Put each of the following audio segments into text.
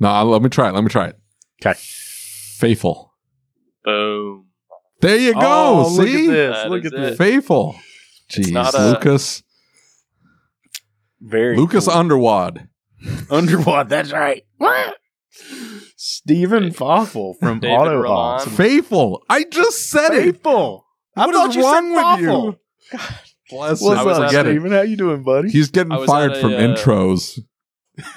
No, let me try it. Let me try it. Okay. Faithful. Boom. There you go. Oh, look See? at this. That look at it. this. Faithful. It's Jeez, a- Lucas. Very Lucas cool. Underwad. Underwater. That's right. What? Steven Fafel from David Auto Roman. Faithful. I just said it. Faithful. I What thought is wrong with Fafel. you? Bless What's I was up, at Get it. Steven? How you doing, buddy? He's getting fired a, from uh, intros.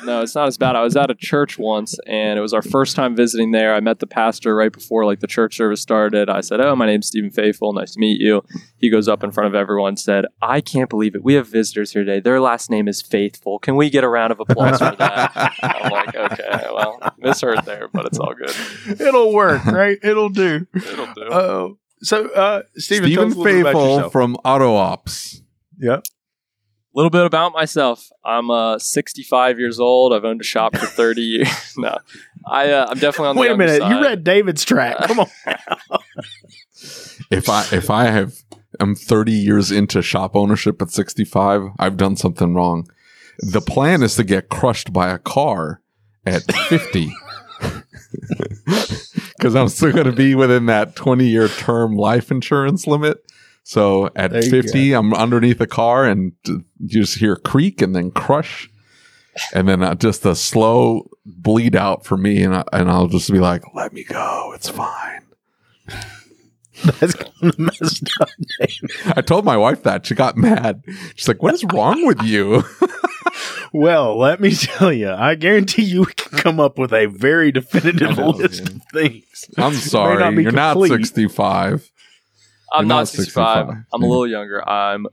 No, it's not as bad. I was at a church once, and it was our first time visiting there. I met the pastor right before like the church service started. I said, "Oh, my name's Steven Faithful. Nice to meet you." He goes up in front of everyone, and said, "I can't believe it. We have visitors here today. Their last name is Faithful. Can we get a round of applause for that?" I'm like, "Okay, well, misheard there, but it's all good. It'll work, right? It'll do. It'll do." Oh, so uh, Steven, Steven us a little bit about Faithful from Auto Ops. Yep. A little bit about myself. I'm uh, 65 years old. I've owned a shop for 30 years. no, I uh, I'm definitely on the Wait a younger minute. You read David's track. Come on. If I if I have I'm 30 years into shop ownership at 65, I've done something wrong. The plan is to get crushed by a car at 50. Cuz I'm still going to be within that 20 year term life insurance limit. So at There you 50, I'm underneath a car and you just hear creak and then crush. And then uh, just a slow bleed out for me. And, I, and I'll just be like, let me go. It's fine. That's kind of messed up. name. I told my wife that. She got mad. She's like, What is wrong with you? Well, let me tell you, I guarantee you we can come up with a very definitive know, list dude. of things. I'm sorry. You're not 65. I'm not not 65. 65. I'm a little younger. I'm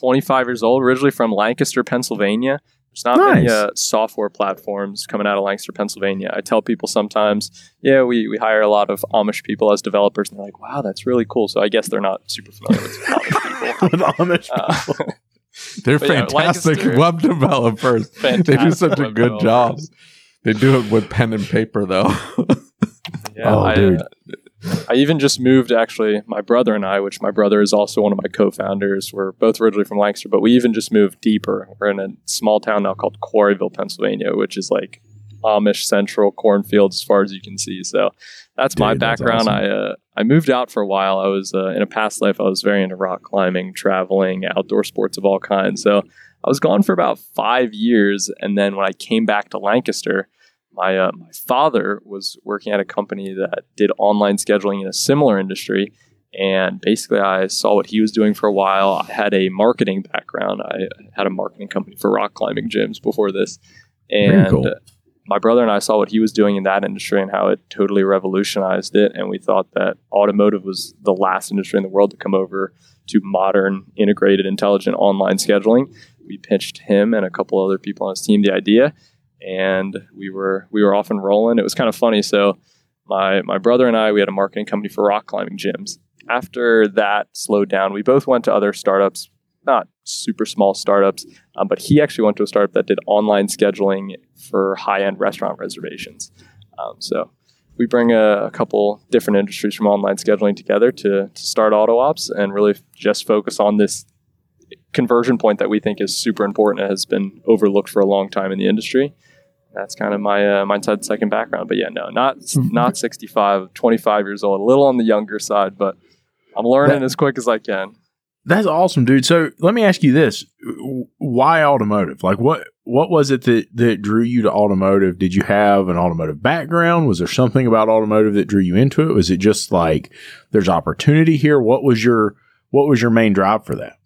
25 years old, originally from Lancaster, Pennsylvania. There's not many uh, software platforms coming out of Lancaster, Pennsylvania. I tell people sometimes, yeah, we, we hire a lot of Amish people as developers, and they're like, wow, that's really cool. So I guess they're not super familiar with Amish people. with Amish Uh, people. They're But yeah, fantastic web developers. They do such a good job. They do it with pen and paper, though. Yeah, Oh, I, dude. uh, I even just moved. Actually, my brother and I, which my brother is also one of my co-founders, we're both originally from Lancaster, but we even just moved deeper. We're in a small town now called Quarryville, Pennsylvania, which is like Amish central cornfields as far as you can see. So that's my Dude, that's background. awesome. I uh, I moved out for a while. I was uh, in a past life. I was very into rock climbing, traveling, outdoor sports of all kinds. So I was gone for about five years, and then when I came back to Lancaster my uh, my father was working at a company that did online scheduling in a similar industry and basically I saw what he was doing for a while. I had a marketing background. I had a marketing company for rock climbing gyms before this. And cool. my brother and I saw what he was doing in that industry and how it totally revolutionized it and we thought that automotive was the last industry in the world to come over to modern integrated intelligent online scheduling. We pitched him and a couple other people on his team the idea and we were we were off and rolling. It was kind of funny. So my my brother and I we had a marketing company for rock climbing gyms. After that slowed down, we both went to other startups, not super small startups, um, but he actually went to a startup that did online scheduling for high end restaurant reservations. Um, so we bring a, a couple different industries from online scheduling together to, to start auto ops and really just focus on this conversion point that we think is super important and has been overlooked for a long time in the industry. That's kind of my uh, my side second background. But yeah, no, not not 65, 25 years old, a little on the younger side, but I'm learning That- as quick as I can. That's awesome, dude. So let me ask you this: Why automotive? Like, what what was it that that drew you to automotive? Did you have an automotive background? Was there something about automotive that drew you into it? Was it just like there's opportunity here? What was your what was your main drive for that?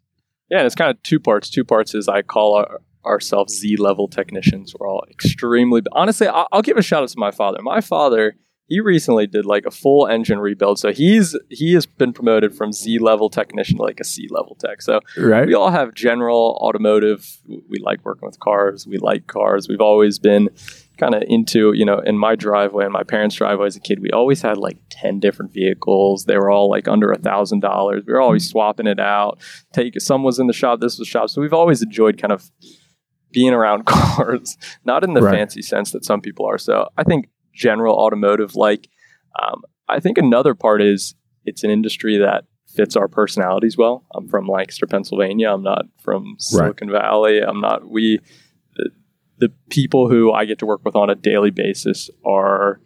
Yeah, it's kind of two parts. Two parts is I call our, ourselves Z level technicians. We're all extremely honestly. I'll, I'll give a shout out to my father. My father he recently did like a full engine rebuild. So he's he has been promoted from Z level technician to like a C level tech. So Right. we all have general automotive. We like working with cars. We like cars. We've always been kind of into, you know, in my driveway and my parents' driveway as a kid, we always had like 10 different vehicles. They were all like under a thousand dollars. We were always swapping it out. Take some was in the shop, this was shop. So we've always enjoyed kind of being around cars, not in the Right. fancy sense that some people are. So I think general automotive like um, I think another part is it's an industry that fits our personalities well. I'm from Lancaster, Pennsylvania. I'm not from Silicon Valley. I'm not. We the, the people who I get to work with on a daily basis are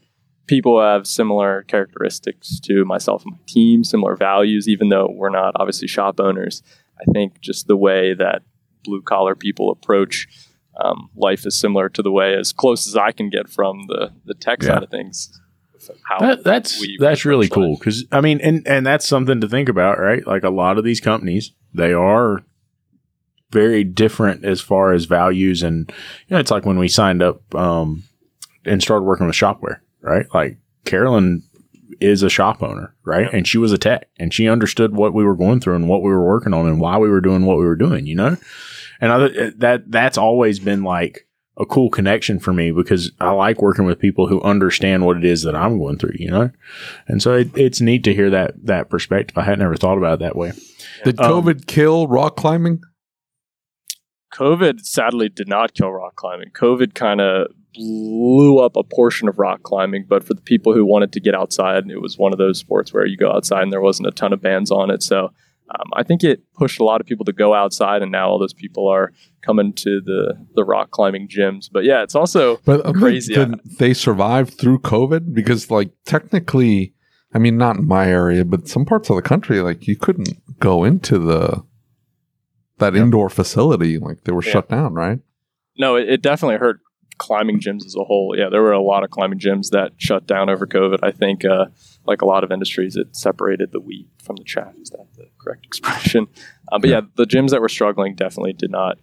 people who have similar characteristics to myself and my team, similar values. Even though we're not obviously shop owners, I think just the way that blue collar people approach um, life is similar to the way as close as I can get from the the tech Yeah. side of things. How That, that's that's really cool because I mean, and and that's something to think about, right? Like a lot of these companies, they are very different as far as values, and you know, it's like when we signed up um, and started working with Shopware, right? Like Carolyn is a shop owner, right? And she was a tech, and she understood what we were going through and what we were working on and why we were doing what we were doing, you know. And other, that that's always been like a cool connection for me because I like working with people who understand what it is that I'm going through, you know? And so it, it's neat to hear that, that perspective. I had never thought about it that way. Did Um, COVID kill rock climbing? COVID sadly did not kill rock climbing. COVID kind of blew up a portion of rock climbing, but for the people who wanted to get outside, it was one of those sports where you go outside and there wasn't a ton of bands on it. So um, I think it pushed a lot of people to go outside, and now all those people are coming to the the rock climbing gyms. But yeah, it's also But crazy. They survived through COVID? Because like technically, I mean, not in my area, but some parts of the country, like you couldn't go into the that indoor facility. Like they were Yeah. shut down, right? no, it, it definitely hurt climbing gyms as a whole. Yeah, there were a lot of climbing gyms that shut down over COVID. I think, uh, like a lot of industries, it separated the wheat from the chaff. Is that the correct expression? Uh, but yeah, the gyms that were struggling definitely did not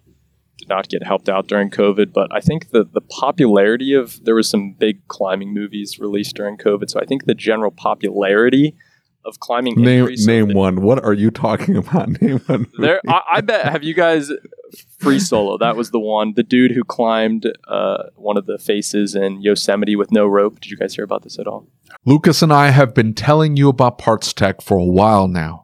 did not get helped out during COVID. But I think the the popularity of there was some big climbing movies released during COVID, so I think the general popularity of climbing Name. Name one. What are you talking about? Name one. there, I, I bet. Have you guys free solo? That was the one. The dude who climbed uh, one of the faces in Yosemite with no rope. Did you guys hear about this at all? Lucas and I have been telling you about Parts Tech for a while now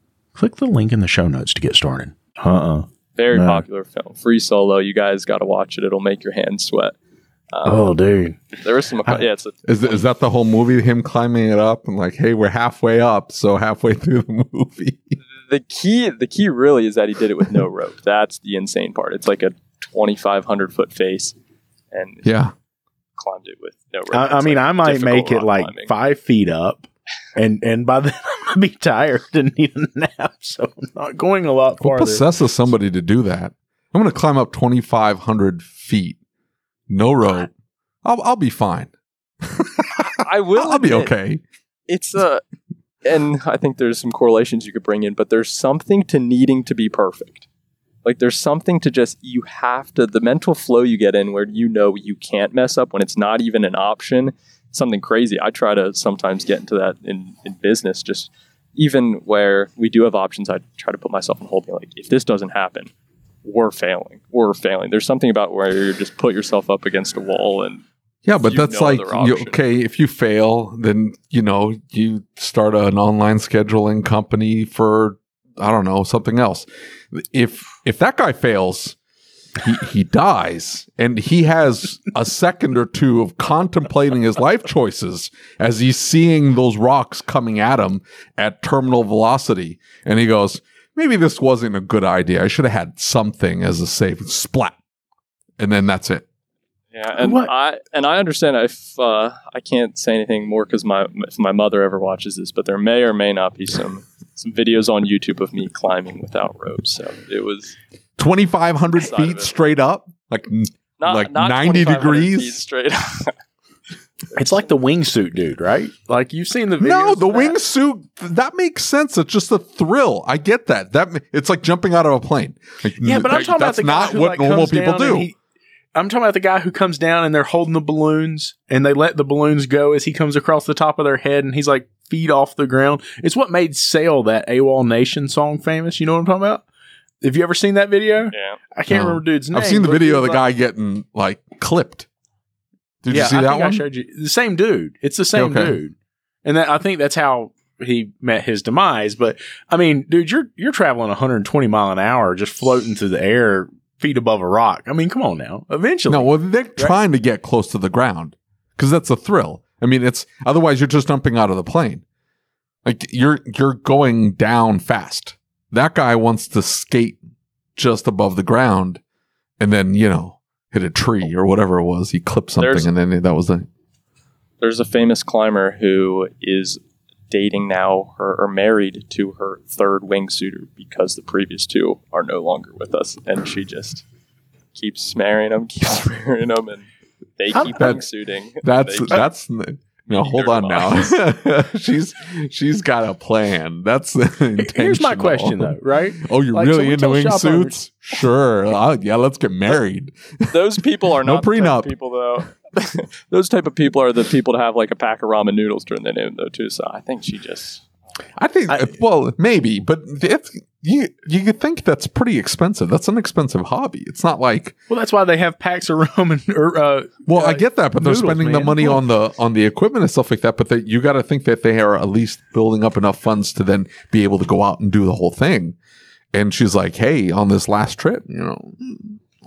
Click the link in the show notes to get started. Uh-uh. Very No. popular film. Free Solo. You guys got to watch it. It'll make your hands sweat. Um, Oh, dude. there was some. Yeah, it's a, Is, is that the whole movie? Him climbing it up and like, hey, we're halfway up, so halfway through the movie. the key. The key really is that he did it with no rope. That's the insane part. It's like a twenty five hundred foot face, and yeah, climbed it with no rope. I, I mean, like, I might make it rock like climbing. five feet up, and and by then I'm gonna be tired and need a nap, so I'm not going a lot farther. What farther. possesses somebody to do that? I'm going to climb up 2,500 feet, no rope. I'll, I'll be fine. I will. I'll be admit, okay. It's uh, and I think there's some correlations you could bring in, but there's something to needing to be perfect. Like there's something to just you have to the mental flow you get in where you know you can't mess up when it's not even an option. Something crazy. I try to sometimes get into that in, in business, just even where we do have options, I try to put myself in hold. Like if this doesn't happen, we're failing. We're failing. There's something about where you just put yourself up against a wall and Yeah, but that's like, you, okay, if you fail, then, you know, you start an online scheduling company for, I don't know, something else. If, if that guy fails, he, he dies and he has a second or two of contemplating his life choices as he's seeing those rocks coming at him at terminal velocity. And he goes, maybe this wasn't a good idea. I should have had something as a safe splat. And then that's it. Yeah, and What? I and I understand if uh, I can't say anything more because my if my mother ever watches this, but there may or may not be some some videos on YouTube of me climbing without ropes. So it was 2,500 feet straight up? Like, not Like not 90 degrees? feet straight. It's like the wingsuit dude, right? Like you've seen the videos no, the that? wingsuit, that makes sense. It's just a thrill. I get that. That It's like jumping out of a plane. Like, Yeah, but I'm that- talking about that's the guy not who what like, normal comes people down do. he- I'm talking about the guy who comes down and they're holding the balloons and they let the balloons go as he comes across the top of their head and he's like feet off the ground. It's what made Sail that AWOL Nation song famous. You know what I'm talking about? Have you ever seen that video? yeah, I can't No. remember dude's name. I've seen the but video of he the was guy getting like clipped. Did yeah, you see I that think one? I showed you the same dude. It's the same Okay. dude, and that I think that's how he met his demise. But I mean, dude, you're you're traveling 120 mile an hour, just floating through the air, feet above a rock. I mean, come on now. Eventually, No, well, they're trying to get close to the ground because that's a thrill. I mean, it's otherwise you're just jumping out of the plane. Like you're you're going down fast. That guy wants to skate just above the ground, and then you know hit a tree or whatever it was. He clipped something, There's- and then that was the there's a famous climber who is dating now her or married to her third wingsuiter because the previous two are no longer with us, and she just keeps marrying them, keeps marrying them, and they How- keep that- wingsuiting. that's They- that's. No, hold on now. she's she's got a plan. That's here's my question though, right? Oh, you're Like, really we into tell shop wingsuits? owners- Sure. Uh, yeah, let's get married. those people are No not the type prenup. people though. those type of people are the people to have like a pack of ramen noodles during the noon though too. So I think she just I think. I- well, maybe, but if you you could think that's pretty expensive. That's an expensive hobby. It's not like. Well, that's why they have packs of rum and or, uh, Well, I uh, get that, but they're noodles, spending the money Look. on the on the equipment and stuff like that. But they, you got to think that they are at least building up enough funds to then be able to go out and do the whole thing. And she's like, "Hey, on this last trip, you know,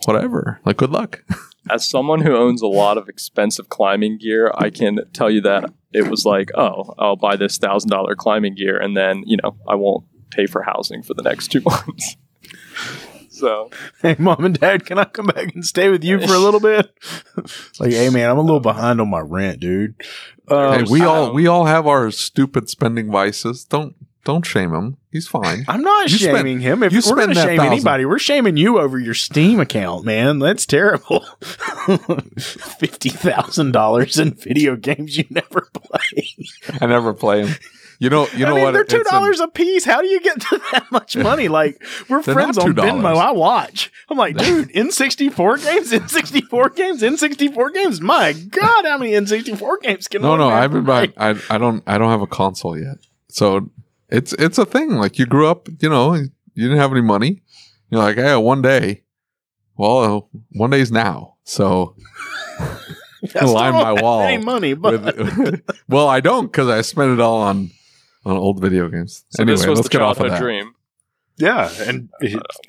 whatever. Like, good luck." as someone who owns a lot of expensive climbing gear, I can tell you that it was like, oh, I'll buy this thousand dollar climbing gear, and then you know I won't pay for housing for the next two months. so hey, mom and dad, can I come back and stay with you for a little bit? like, hey, man, I'm a little behind on my rent, dude. Um, hey, we all we all have our stupid spending vices. Don't don't shame him. He's fine. I'm not You shaming him. If you we're going to shame thousand. anybody, we're shaming you over your Steam account, man. That's terrible. Fifty thousand dollars in video games you never play. I never play them. You know, you know I mean, what? they're two dollars a piece. How do you get to that much money? Like we're friends on Venmo. I watch. I'm like, dude, N64 games, N64 games, N64 games. My God, how many N64 games can No, no, I've been? Bought, I I don't I don't have a console yet. So it's it's a thing. Like you grew up, you know, you didn't have any money. You're like, hey, one day. Well, one day's now. So I line my wall Any money, but with, well, I don't because I spent it all on on old video games. so anyway, this was let's the get off of that. dream. Yeah, and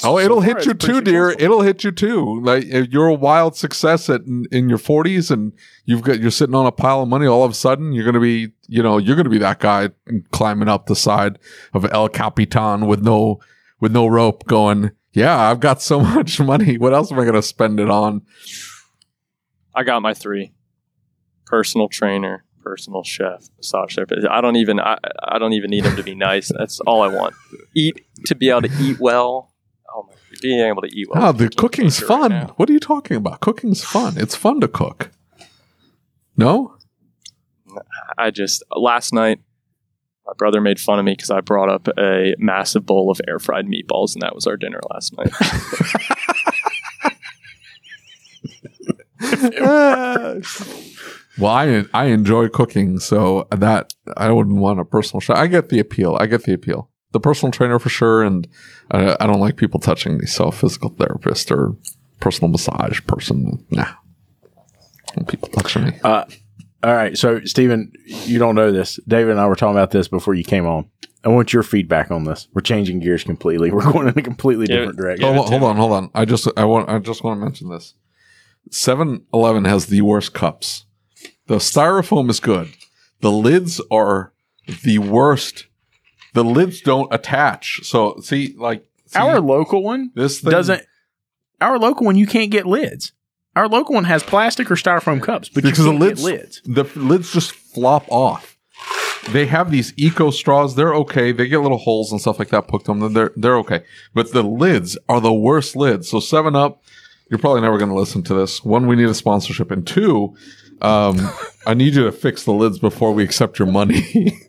Oh, it'll so far hit you too, dear. successful. It'll hit you too. Like if you're a wild success at in, in your 40s and you've got you're sitting on a pile of money, all of a sudden you're gonna be, you know, you're gonna be that guy climbing up the side of El Capitan with no with no rope, going, yeah, I've got so much money. What else am I gonna spend it on? I got my three. personal trainer, personal chef, massage therapist. I don't even I, I don't even need him to be nice. That's all I want. Eat to be able to eat well. Oh my, being able to eat well. Is the cooking's changer right fun. what are you talking about? Cooking's fun. It's fun to cook. No? I just last night my brother made fun of me because I brought up a massive bowl of air fried meatballs, and that was our dinner last night. well, I I enjoy cooking, so that I wouldn't want a personal chef. I get the appeal. I get the appeal. The personal trainer for sure, and I, I don't like people touching me. So, physical therapist or personal massage person, nah. People touching me. Uh, all right. So, Steven, you don't know this. David and I were talking about this before you came on. I want your feedback on this. We're changing gears completely. We're going in a completely Yeah, different direction. hold, on, hold on, hold on. I just I want I just want to mention this. 7-Eleven has the worst cups. The styrofoam is good. The lids are the worst. The lids don't attach. So see, like see, Our local one this thing, doesn't. Our local one, you can't get lids. Our local one has plastic or styrofoam cups, but Because you the lids- get lids. the lids just flop off. They have these eco straws. They're okay. They get little holes and stuff like that poked on them. They're they're okay. But the lids are the worst lids. So Seven Up, you're probably never going to listen to this. One, we need a sponsorship, and two, um, I need you to fix the lids before we accept your money.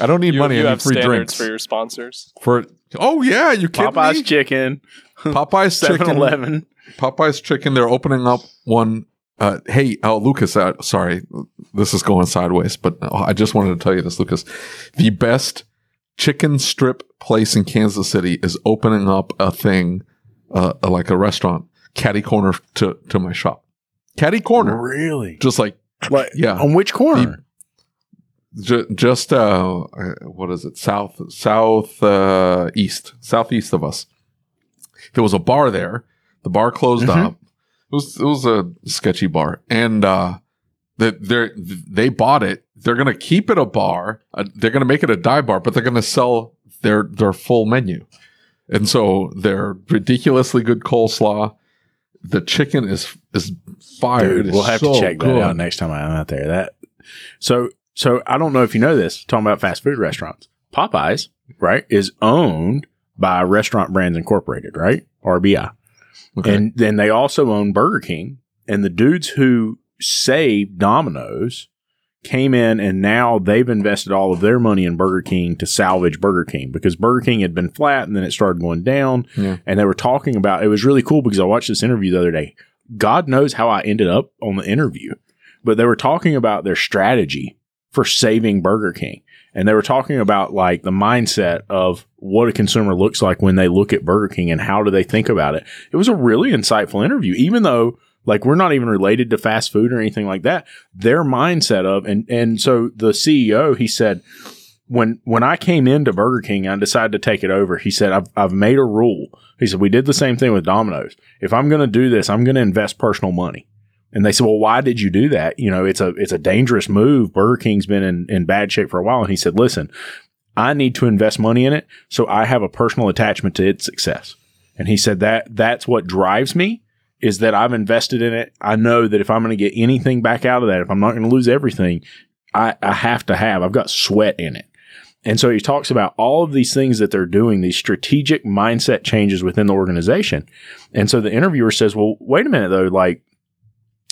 I don't need you, money. you I need have free standards drinks for your sponsors. for. Oh yeah, you kidding Popeyes me? chicken, Popeyes 7 chicken. Eleven. Popeye's Chicken. They're opening up one. Uh, hey, uh, Lucas. Uh, sorry, this is going sideways, but I just wanted to tell you this, Lucas. The best chicken strip place in Kansas City is opening up a thing, uh, like a restaurant, catty corner to to my shop. Caddy corner, Really? just like Like, yeah, On which corner? ju- just uh, what is it? South, south, uh, east, southeast of us. There was a bar there. The bar closed Mhm. up. It was it was a sketchy bar, and uh, they they they bought it. They're gonna keep it a bar. Uh, they're gonna make it a dive bar, but they're gonna sell their their full menu. And so their ridiculously good coleslaw. The chicken is is fired. Dude, we'll have so to check that out next time I'm out there. That so so I don't know if you know this. Talking about fast food restaurants, Popeyes, right, is owned by Restaurant Brands Incorporated, right, RBI, Okay. and then they also own Burger King. And the dudes who saved Domino's came in, and now they've invested all of their money in Burger King to salvage Burger King because Burger King had been flat, and then it started going down. Yeah. And they were talking about it was really cool because I watched this interview the other day. God knows how I ended up on the interview, but they were talking about their strategy for saving Burger King. And they were talking about like the mindset of what a consumer looks like when they look at Burger King and how do they think about it. It was a really insightful interview, even though like we're not even related to fast food or anything like that. Their mindset of and and so the CEO he said when when I came into Burger King, I decided to take it over. He said, I've, I've made a rule. He said, we did the same thing with Domino's. If I'm going to do this, I'm going to invest personal money. And they said, well, why did you do that? You know, it's a, it's a dangerous move. Burger King's been in, in bad shape for a while. And he said, listen, I need to invest money in it. So I have a personal attachment to its success. And he said that that's what drives me is that I've invested in it. I know that if I'm going to get anything back out of that, if I'm not going to lose everything, I, I have to have, I've got sweat in it. And so he talks about all of these things that they're doing, these strategic mindset changes within the organization. And so the interviewer says, well, wait a minute though, like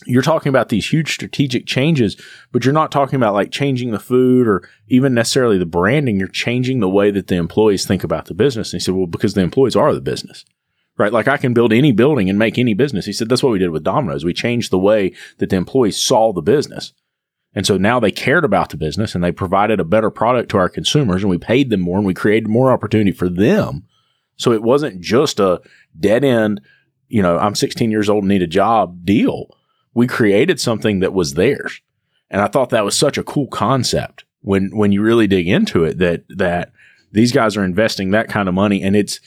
you're talking about these huge strategic changes, but you're not talking about like changing the food or even necessarily the branding. You're changing the way that the employees think about the business. And he said, well, because the employees are the business. Right. Like I can build any building and make any business. He said, that's what we did with Domino's. We changed the way that the employees saw the business. And so now they cared about the business and they provided a better product to our consumers and we paid them more and we created more opportunity for them. So it wasn't just a dead end, you know, I'm 16 years old and need a job deal. We created something that was theirs. And I thought that was such a cool concept when, when you really dig into it that, that these guys are investing that kind of money and it's,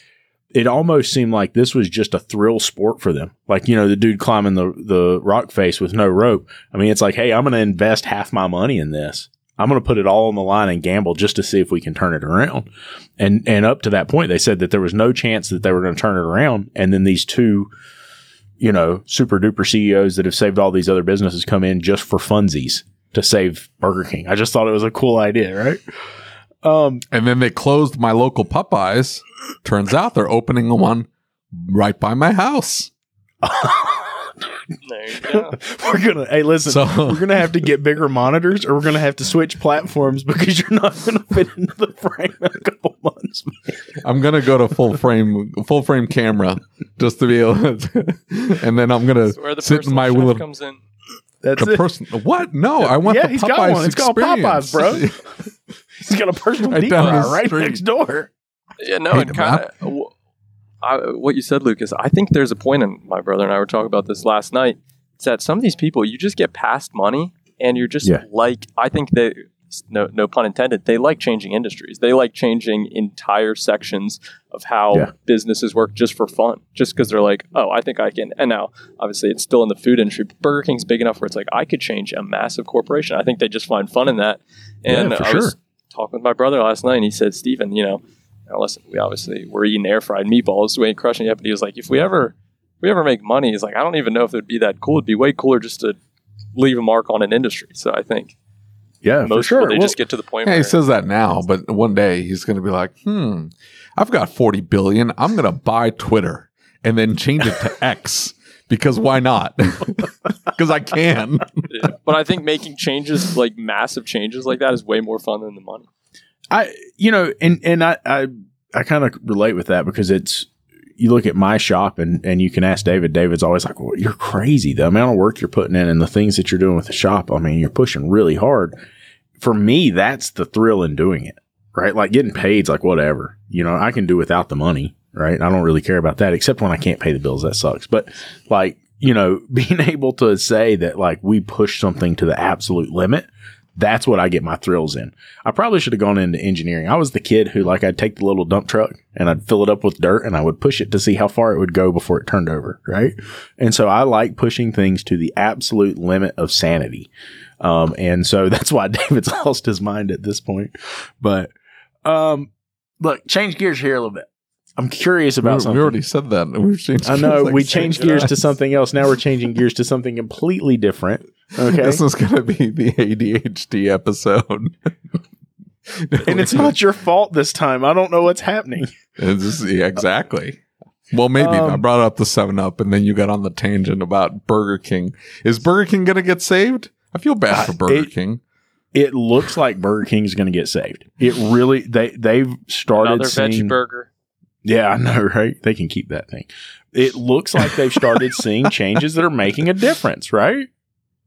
it almost seemed like this was just a thrill sport for them. Like, you know, the dude climbing the, the rock face with no rope. I mean, it's like, hey, I'm going to invest half my money in this. I'm going to put it all on the line and gamble just to see if we can turn it around. And, and up to that point, they said that there was no chance that they were going to turn it around. And then these two, you know, super duper CEOs that have saved all these other businesses come in just for funsies to save Burger King. I just thought it was a cool idea, right? Um, And then they closed my local Popeyes. Turns out they're opening one right by my house. There you go. we're gonna hey listen, So- we're gonna have to get bigger monitors or we're gonna have to switch platforms because you're not gonna fit into the frame in a couple months. I'm gonna go to full frame, full frame camera, just to be able. to And then I'm gonna where the sit in my chef little. comes in. That's The it. person, what? No, I want yeah, the he's Popeyes got one. It's called. Popeyes, bro. He's got a personal Right deep down fryer right next door. Yeah, no, and kind of what you said, Lucas. I think there's a point, and my brother and I were talking about this last night. It's that some of these people, you just get past money, and you're just Yeah. like, I think they, no, no pun intended, they like changing industries. They like changing entire sections of how Yeah. businesses work just for fun, just because they're like, oh, I think I can. And now, obviously, it's still in the food industry. But Burger King's big enough where it's like I could change a massive corporation. I think they just find fun in that. And Yeah, I was talking with my brother last night, and he said, Steven, you know. Now listen, we obviously we're eating air fried meatballs, we ain't crushing it. But he was like, if we ever, if we ever make money, he's like, I don't even know if it'd be that cool. It'd be way cooler just to leave a mark on an industry. So I think Yeah, most people they just get to the point Yeah, where he says that now, but one day he's going to be like, "Hmm, I've got 40 billion. I'm going to buy Twitter and then change it to X because why not? Because I can." Yeah. But I think making changes like massive changes like that is way more fun than the money. I you know, and and I I, I kind of relate with that because it's you look at my shop and and you can ask David. David's always like, "Well, you're crazy. The amount of work you're putting in and the things that you're doing with the shop. I mean, you're pushing really hard." For me, that's the thrill in doing it, right? Like getting paid's like whatever. You know, I can do without the money, right? I don't really care about that, except when I can't pay the bills. That sucks. But like you know, being able to say that like we push something to the absolute limit that's what I get my thrills in. I probably should have gone into engineering. I was the kid who like I'd take the little dump truck and I'd fill it up with dirt and I would push it to see how far it would go before it turned over, right? And so I like pushing things to the absolute limit of sanity. Um, and so that's why David's lost his mind at this point. But um, look, change gears here a little bit. I'm curious about we something. We already said that. We've changed. I know like we changed gears to something else. Now we're changing gears to something completely different. Okay. This is going to be the ADHD episode. and it's not your fault this time. I don't know what's happening. It's just- yeah, exactly. Well, maybe I Um, brought up the Seven Up, and then you got on the tangent about Burger King. Is Burger King going to get saved? I feel bad for Uh, Burger it- King. It looks like Burger King is going to get saved. It really they they've started Another seeing. veggie burger. Yeah, I know, right? They can keep that thing. It looks like they've started seeing changes that are making a difference, right?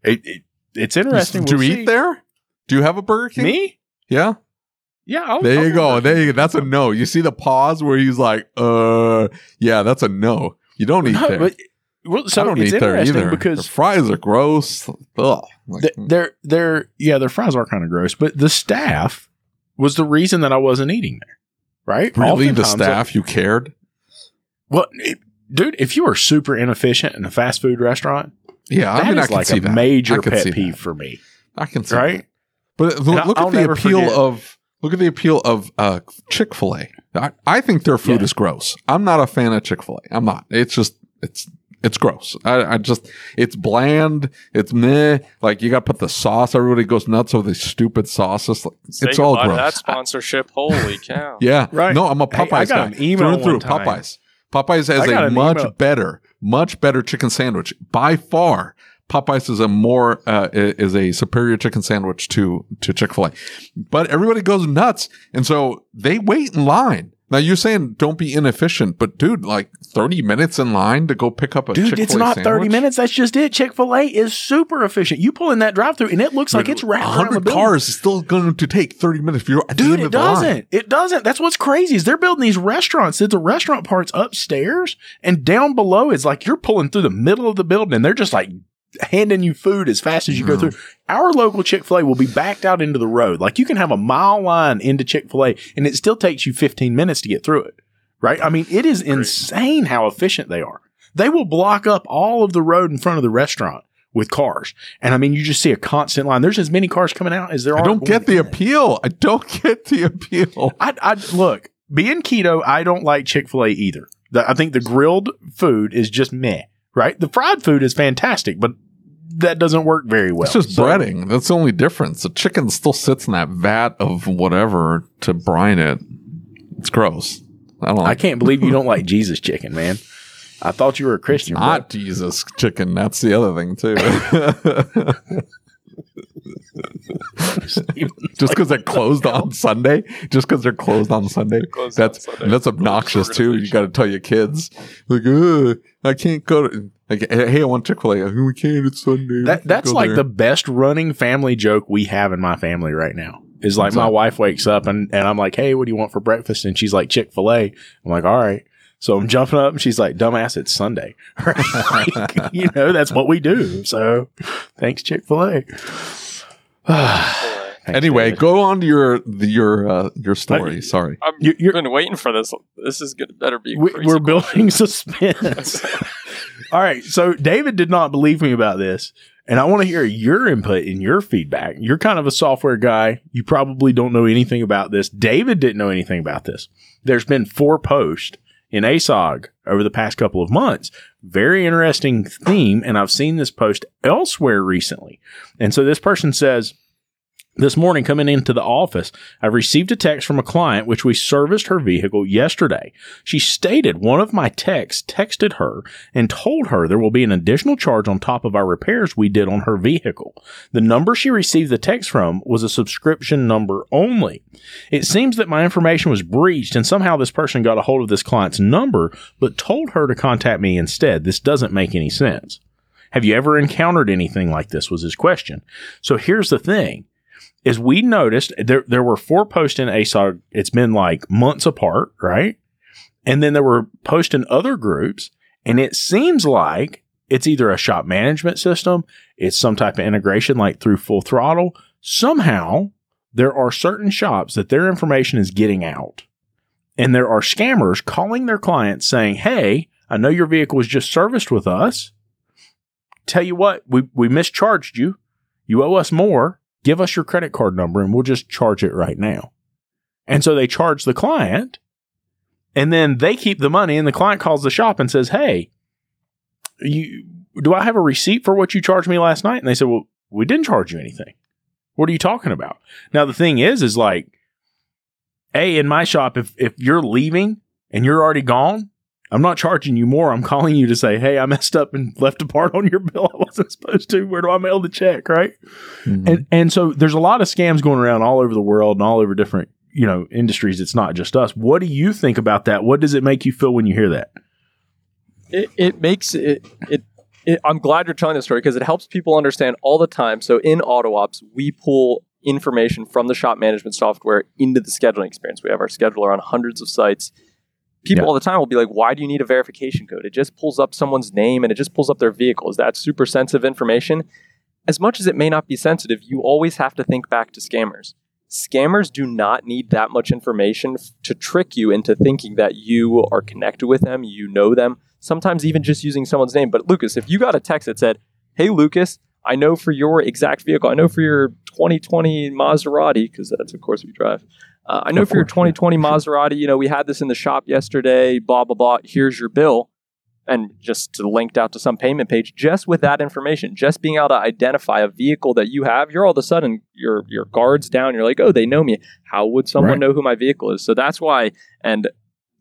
It, it it's interesting. Do We'll you see. eat there? Do you have a Burger King? Me? Yeah. Yeah. I'll, There I'll you go. There you go. That's a no. You see the pause where he's like, uh, yeah, that's a no. You don't eat No, there. but well, so I don't eat there either. because the fries are gross. Ugh. Like, th- they're they're yeah their fries are kind of gross, but the staff was the reason that I wasn't eating there. Right? really, the Oftentimes, staff, you cared? Well, it- dude, if you are super inefficient in a fast food restaurant, Yeah, I that mean, I is can like see a that. Major can pet peeve that. for me. I can see Right? that. But And look, look I'll at the appeal forget- of look at the appeal of uh, Chick Fil A. I, I think their food Yeah. is gross. I'm not a fan of Chick Fil A. I'm not. It's just it's it's gross. I, I just it's bland. It's meh. Like you got to put the sauce. Everybody goes nuts over these stupid sauces. Like, Say it's all gross. That sponsorship. Holy cow. Yeah. Right. No, I'm a Hey, I Popeyes got guy. an email Through and through. one time. Popeyes. Popeyes has a much email- better, much better chicken sandwich by far. Popeyes is a more uh, is a superior chicken sandwich to to Chick Fil A, but everybody goes nuts, and so they wait in line. Now you're saying don't be inefficient, but dude, like 30 minutes in line to go pick up a Dude, Chick-fil-A it's not 30 minutes. That's just it. Chick fil A is super efficient. You pull in that drive through and it looks like it's wrapped 100 cars is still going to take 30 minutes if you're Dude, it doesn't. It doesn't. That's what's crazy is they're building these restaurants. That the restaurant part's upstairs and down below is like you're pulling through the middle of the building and they're just like handing you food as fast as you go Mhm. through. Our local Chick fil A will be backed out into the road. Like you can have a mile line into Chick fil A and it still takes you 15 minutes to get through it. Right? I mean, it is insane how efficient they are. They will block up all of the road in front of the restaurant with cars. And I mean, you just see a constant line. There's as many cars coming out as there are. I don't get the in. appeal. I don't get the appeal. I, I look being keto. I don't like Chick Fil A either. The- I think the grilled food is just meh. right? The fried food is fantastic, but that doesn't work very well. It's just So- breading. That's the only difference. The chicken still sits in that vat of whatever to brine it. It's gross. I don't I can't believe you don't like Jesus chicken, man. I thought you were a Christian. bro. not Jesus chicken. That's the other thing too. just because they're closed on Sunday, just because they're closed on Sunday, Closed on that's Sunday. that's obnoxious too. You Organization. got to tell your kids like, Ugh, I can't go to. Like, hey, I want Chick Fil A. We can't. It's Sunday. That that's like there." the best running family joke we have in my family right now. Is like What's my that? wife wakes up and, and I'm like, Hey, what do you want for breakfast? And she's like, Chick fil A. I'm like, All right. So I'm jumping up and she's like, Dumbass, it's Sunday. Like, you know, that's what we do. So thanks, Chick fil A. Anyway, go on to your the, your uh, your story. Sorry. I've You- you're- been waiting for this. This is good. Better be. a we, crazy we're question. building suspense. All right. So David did not believe me about this. And I want to hear your input and your feedback. You're kind of a software guy. You probably don't know anything about this. David didn't know anything about this. There's been four posts in ASOG over the past couple of months. Very interesting theme. And I've seen this post elsewhere recently. And so this person says, this morning, coming into the office, I received a text from a client which we serviced her vehicle yesterday. She stated one of my techs texted her and told her there will be an additional charge on top of our repairs we did on her vehicle. The number she received the text from was a subscription number only. It seems that my information was breached and somehow this person got a hold of this client's number but told her to contact me instead. This doesn't make any sense. Have you ever encountered anything like this? Was his question. So here's the thing is we noticed there there were four posts in ASOG. It's been like months apart, right? And then there were posts in other groups, and it seems like it's either a shop management system, it's some type of integration like through Full Throttle. Somehow there are certain shops that their information is getting out, and there are scammers calling their clients saying, "Hey, I know your vehicle was just serviced with us. Tell you what, we we mischarged you. You owe us more." Give us your credit card number and we'll just charge it right now. And so they charge the client and then they keep the money and the client calls the shop and says, Hey, you, do I have a receipt for what you charged me last night? And they said, well, we didn't charge you anything. What are you talking about? Now, the thing is, is like, A, in my shop, if, if you're leaving and you're already gone, I'm not charging you more. I'm calling you to say, Hey, I messed up and left a part on your bill I wasn't supposed to. Where do I mail the check? Right. Mhm. And and so there's a lot of scams going around all over the world and all over different, you know, industries. It's not just us. What do you think about that? What does it make you feel when you hear that? it, it makes it, it it I'm glad you're telling this story because it helps people understand all the time. So in AutoOps, we pull information from the shop management software into the scheduling experience. We have our scheduler on hundreds of sites. People Yeah. all the time will be like, "Why do you need a verification code?" It just pulls up someone's name and it just pulls up their vehicle. Is that super sensitive information? As much as it may not be sensitive, you always have to think back to scammers. Scammers do not need that much information f- to trick you into thinking that you are connected with them, you know them, sometimes even just using someone's name. But Lucas, if you got a text that said, Hey, Lucas, I know for your exact vehicle, I know for your 2020 Maserati, because that's, of course, what you drive. Uh, I know Of for your course, yeah. 2020 Maserati, you know, we had this in the shop yesterday, blah, blah, blah. Here's your bill. And just to linked out to some payment page, just with that information, just being able to identify a vehicle that you have, you're all of a sudden your your guards down. You're like, oh, they know me. How would someone Right. know who my vehicle is? So that's why. And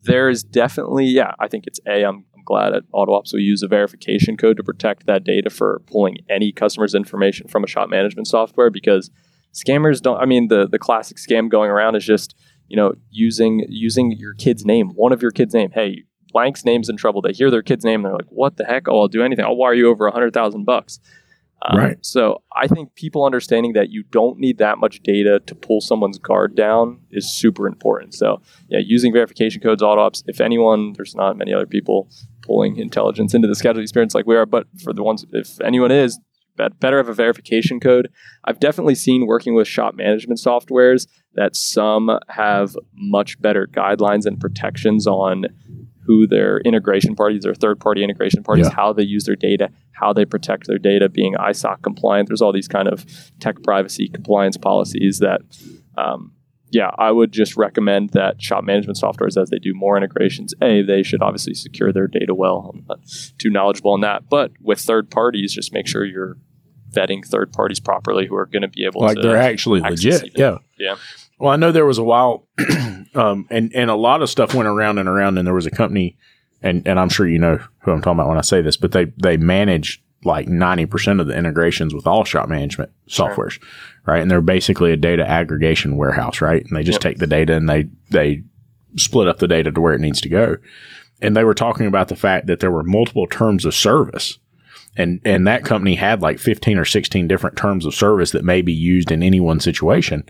there's definitely, yeah, I think it's a. I'm, I'm glad at AutoOps we use a verification code to protect that data for pulling any customer's information from a shop management software because scammers don't. I mean, the the classic scam going around is just you know using using your kid's name, one of your kid's name. Hey, blank's name's in trouble. They hear their kid's name, and they're like, "What the heck? Oh, I'll do anything. I'll wire you over a hundred thousand bucks." Um, Right. So I think people understanding that you don't need that much data to pull someone's guard down is super important. So yeah, using verification codes, AutoOps. If anyone, there's not many other people pulling intelligence into the scheduling experience like we are, but for the ones, if anyone is, better of a verification code. I've definitely seen working with shop management softwares that some have much better guidelines and protections on who their integration parties or third party integration parties, Yeah. how they use their data, how they protect their data, being ISOC compliant. There's all these kind of tech privacy compliance policies that, um, yeah, I would just recommend that shop management softwares, as they do more integrations, A, they should obviously secure their data well. I'm not too knowledgeable on that. But with third parties, just make sure you're vetting third parties properly who are going to be able like to. Like they're actually legit. it. Yeah. Yeah. Well, I know there was a while, um, and and a lot of stuff went around and around, and there was a company, and and I'm sure you know who I'm talking about when I say this, but they they managed like 90 percent of the integrations with all shop management softwares, right? And they're basically a data aggregation warehouse, right? And they just Yep. take the data and they they split up the data to where it needs to go. And they were talking about the fact that there were multiple terms of service. And, and that company had like 15 or 16 different terms of service that may be used in any one situation.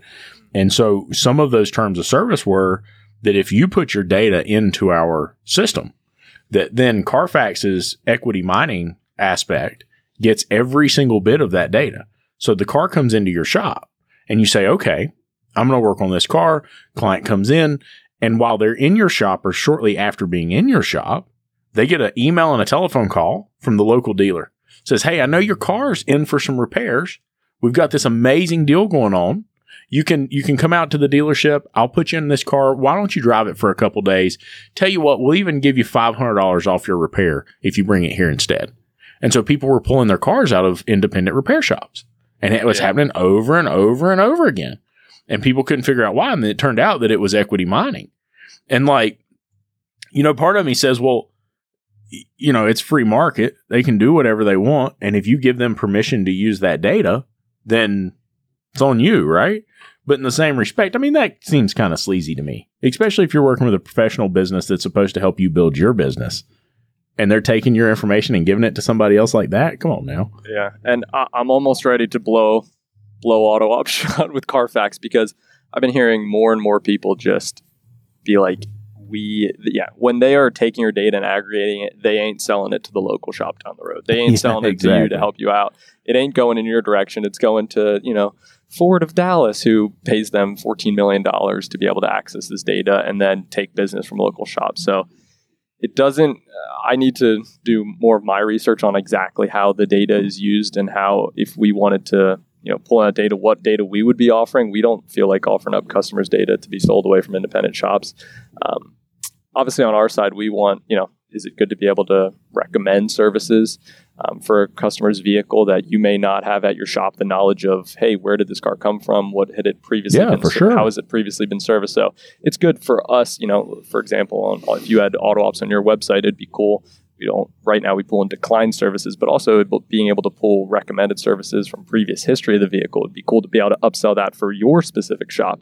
And so some of those terms of service were that if you put your data into our system, that then Carfax's equity mining aspect gets every single bit of that data. So the car comes into your shop and you say, okay, I'm going to work on this car. Client comes in and while they're in your shop or shortly after being in your shop, they get an email and a telephone call from the local dealer. Says, Hey, I know your car's in for some repairs. We've got this amazing deal going on. You can you can come out to the dealership. I'll put you in this car. Why don't you drive it for a couple days? Tell you what, we'll even give you five hundred dollars off your repair if you bring it here instead. And so people were pulling their cars out of independent repair shops, and it was Yeah. happening over and over and over again. And people couldn't figure out why. And it turned out that it was equity mining. And like, you know, part of me says, well, you know, it's free market. They can do whatever they want. And if you give them permission to use that data, then it's on you, right? But in the same respect, I mean, that seems kind of sleazy to me, especially if you're working with a professional business that's supposed to help you build your business and they're taking your information and giving it to somebody else like that. Come on now. Yeah, and I, I'm almost ready to blow blow auto op shot with Carfax because I've been hearing more and more people just be like, we yeah, when they are taking your data and aggregating it, they ain't selling it to the local shop down the road. They ain't Yeah, selling it to you to help you out. It ain't going in your direction. It's going to you know Ford of Dallas, who pays them $14 million to be able to access this data and then take business from local shops. So it doesn't, uh, I need to do more of my research on exactly how the data is used and how, if we wanted to, you know, pull out data, what data we would be offering. We don't feel like offering up customers' data to be sold away from independent shops. Um, obviously, on our side, we want, you know, is it good to be able to recommend services um, for a customer's vehicle that you may not have at your shop the knowledge of hey where did this car come from? What had it previously Yeah, been for sure. how has it previously been serviced? So it's good for us you know for example on, if you had auto ops on your website it'd be cool. We don't right now we pull in declined services but also being able to pull recommended services from previous history of the vehicle it'd be cool to be able to upsell that for your specific shop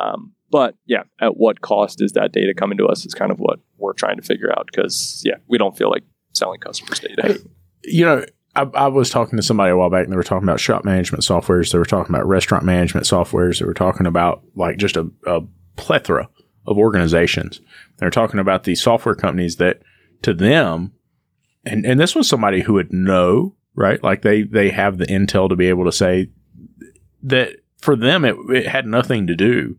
um, but yeah at what cost is that data coming to us is kind of what we're trying to figure out because yeah we don't feel like selling customers data you know, I, I was talking to somebody a while back and they were talking about shop management softwares. They were talking about restaurant management softwares. They were talking about like just a, a plethora of organizations. They're talking about these software companies that to them, and, and this was somebody who would know, right? Like they, they have the intel to be able to say that for them, it, it had nothing to do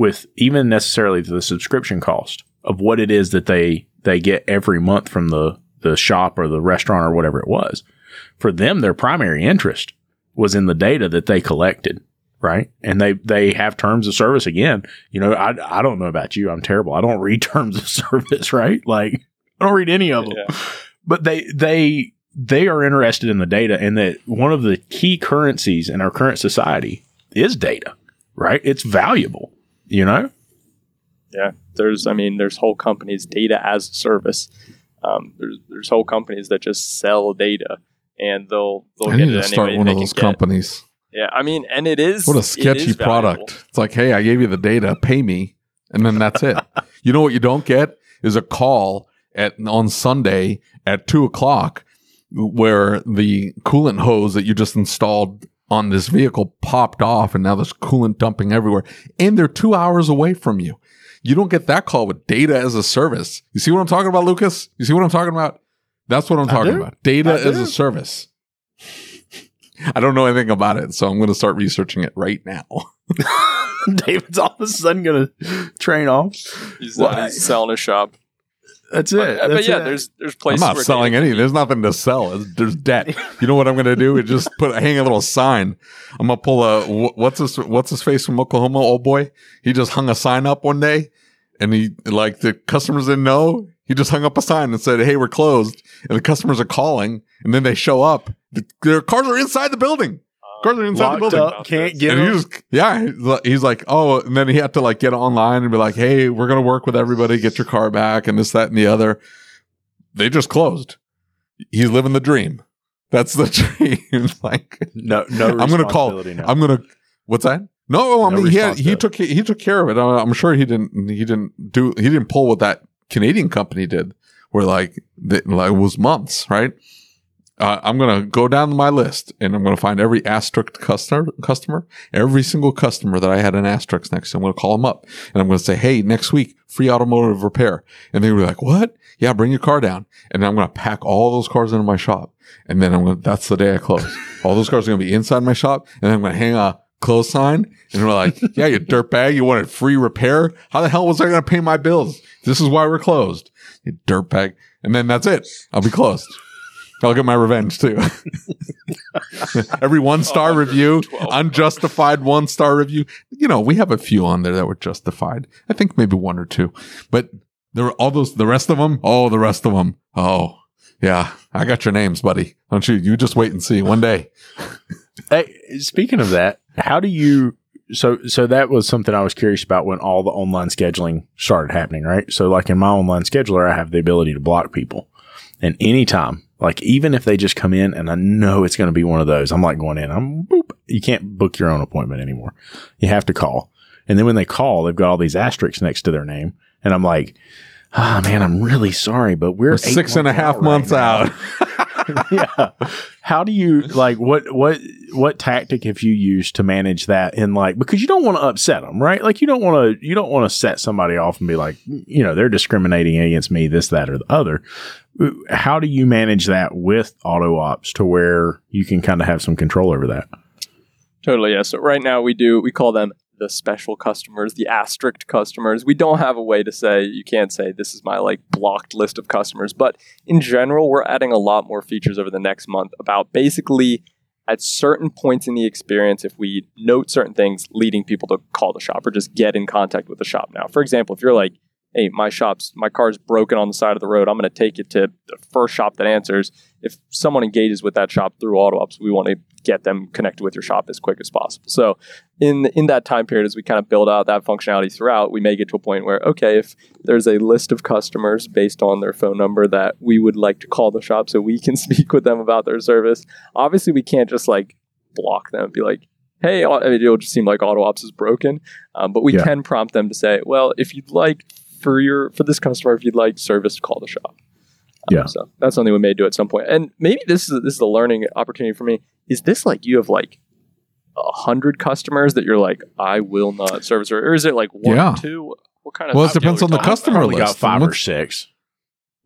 with even necessarily the subscription cost of what it is that they, they get every month from the, the shop or the restaurant or whatever it was. For them, their primary interest was in the data that they collected, right? And they, they have terms of service again. You know, I, I don't know about you. I'm terrible. I don't read terms of service, right? Like I don't read any of them, Yeah. but they, they, they are interested in the data and that one of the key currencies in our current society is data, right? It's valuable, you know? Yeah, there's, I mean, there's whole companies, data as a service. Um, there's, there's whole companies that just sell data, and they'll they'll I get need it to start one of those companies. Yeah, I mean, and it is What a it sketchy valuable. product. It's like, hey, I gave you the data, pay me, and then that's it. you know what you don't get is a call at on Sunday at two o'clock where the coolant hose that you just installed on this vehicle popped off and now there's coolant dumping everywhere and they're two hours away from you. You don't get that call with data as a service. You see what I'm talking about, Lucas? You see what I'm talking about? That's what I'm I talking do. about. Data I as do. a service. I don't know anything about it, so I'm going to start researching it right now. David's all of a sudden going to train off. He's, Well, uh, he's selling a shop. That's it. Uh, but, but yeah, it. there's there's I'm places. not where selling anything. There's nothing to sell. There's debt. You know what I'm going to do? Is just put hang a little sign. I'm gonna pull a what's his what's his face from Oklahoma, old boy. He just hung a sign up one day, and he like the customers didn't know. He just hung up a sign and said, "Hey, we're closed." And the customers are calling, and then they show up. The, their cars are inside the building. Cars are inside the Locked building. up, can't get And he them. just, yeah, he's like- oh, and then he had to like get online and be like, hey, we're going to work with everybody, get your car back and this, that, and the other. They just closed. He's living the dream. That's the dream. like, No, no. I'm going to call, now. I'm going to, what's that? No, I No mean, he, had, he took, he took care of it. I'm sure he didn't, he didn't do, he didn't pull what that Canadian company did where like, the, like it was months, right? Uh, I'm going to go down my list and I'm going to find every asterisk customer, customer, every single customer that I had an asterisk next to. I'm going to call them up and I'm going to say, Hey, next week, free automotive repair. And they were like, what? Yeah, bring your car down. And I'm going to pack all those cars into my shop. And then I'm going to, that's the day I close. all those cars are going to be inside my shop. And then I'm going to hang a close sign. And we're like, yeah, you dirtbag. You wanted free repair. How the hell was I going to pay my bills? This is why we're closed. You dirtbag. And then that's it. I'll be closed. I'll get my revenge too. Every one star review, unjustified one star review. You know, we have a few on there that were justified. I think maybe one or two, but there were all those, the rest of them. Oh, the rest of them. Oh, yeah. I got your names, buddy. Don't you? You just wait and see one day. Hey, speaking of that, how do you? So, so that was something I was curious about when all the online scheduling started happening, right? So, like in my online scheduler, I have the ability to block people, and anytime, like even if they just come in and I know it's going to be one of those, I'm like going in, I'm boop. You can't book your own appointment anymore. You have to call, and then when they call, they've got all these asterisks next to their name, and I'm like. Ah man, I'm really sorry, but we're, We're six and a half right months now." out. yeah. How do you like what what what tactic have you used to manage that in like because you don't want to upset them, right? Like you don't want to you don't want to set somebody off and be like, you know, they're discriminating against me, this, that, or the other. How do you manage that with auto ops to where you can kind of have some control over that? Totally, yeah. So right now we do we call them the special customers, the asterisk customers. We don't have a way to say you can't say this is my like blocked list of customers, but in general, we're adding a lot more features over the next month about basically at certain points in the experience if we note certain things leading people to call the shop or just get in contact with the shop now. For example, if you're like hey, my shop's my car's broken on the side of the road. I'm going to take it to the first shop that answers. If someone engages with that shop through auto ops, we want to get them connected with your shop as quick as possible. So in in that time period, as we kind of build out that functionality throughout, we may get to a point where okay, if there's a list of customers based on their phone number that we would like to call the shop so we can speak with them about their service. Obviously, we can't just like block them and be like. Hey, it'll just seem like auto ops is broken, um, but we Yeah. can prompt them to say, "Well, if you'd like for your for this customer, if you'd like service, to call the shop." Um, Yeah. So that's something we may do at some point. And maybe this is this is a learning opportunity for me. Is this like you have like a hundred customers that you're like, I will not service, or, or is it like one, Yeah. two? What kind of? Well, it depends on the talking customer about? Probably got list. five or six.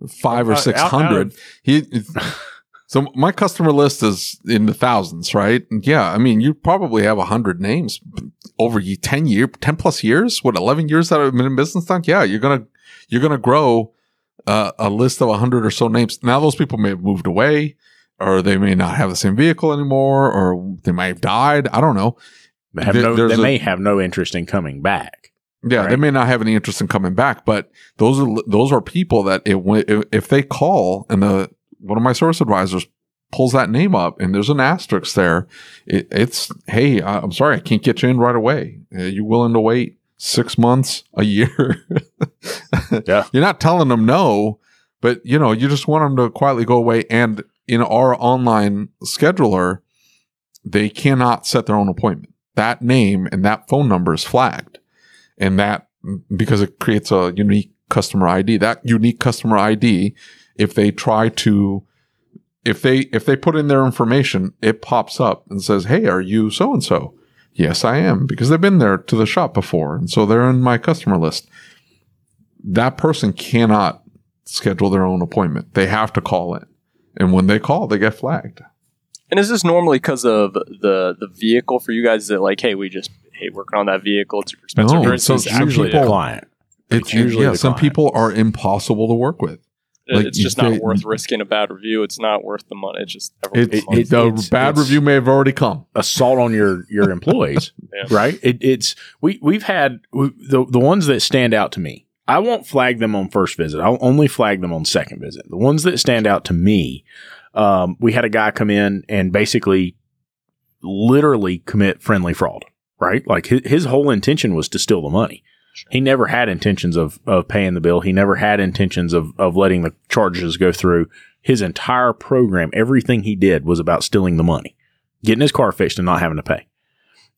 five or Uh, six out- out hundred. of- He so my customer list is in the thousands, right? And yeah, I mean, you probably have a hundred names over ye- ten year, ten plus years. What eleven years that I've been in business? Time? Yeah, you're gonna you're gonna grow uh, a list of a hundred or so names. Now those people may have moved away, or they may not have the same vehicle anymore, or they might have died. I don't know. They, have There- no, they a- may have no interest in coming back. Yeah, they may not have any interest in coming back, but those are those are people that it, if, if they call and the one of my service advisors pulls that name up and there's an asterisk there, it, it's hey, I'm sorry, I can't get you in right away. Are you willing to wait six months, a year? Yeah. you're not telling them no, but you know you just want them to quietly go away. And in our online scheduler, they cannot set their own appointment. That name and that phone number is flagged and that because it creates a unique customer ID. That unique customer ID, if they try to, if they if they put in their information, it pops up and says, "Hey, are you so and so?" Yes, I am because they've been there to the shop before, and so they're in my customer list. That person cannot schedule their own appointment. They have to call in, and when they call, they get flagged. And is this normally because of the the vehicle for you guys? Is it like, hey, we just hate working on that vehicle; it's super expensive? No, or is so it's some Usually people- the client. It's usually yeah, the some client. people are impossible to work with. Like, it's just not worth risking a bad review. It's not worth the money. It's just never worth It, the money. it- the it's- bad it's- review may have already come. assault on your your employees, Yeah. right? It, it's we we've had we, the the ones that stand out to me. I won't flag them on first visit. I'll only flag them on second visit. The ones that stand out to me, um, we had a guy come in and basically, literally commit friendly fraud. Right, like his, his whole intention was to steal the money. He never had intentions of of paying the bill. He never had intentions of of letting the charges go through. His entire program, everything he did was about stealing the money getting his car fixed and not having to pay.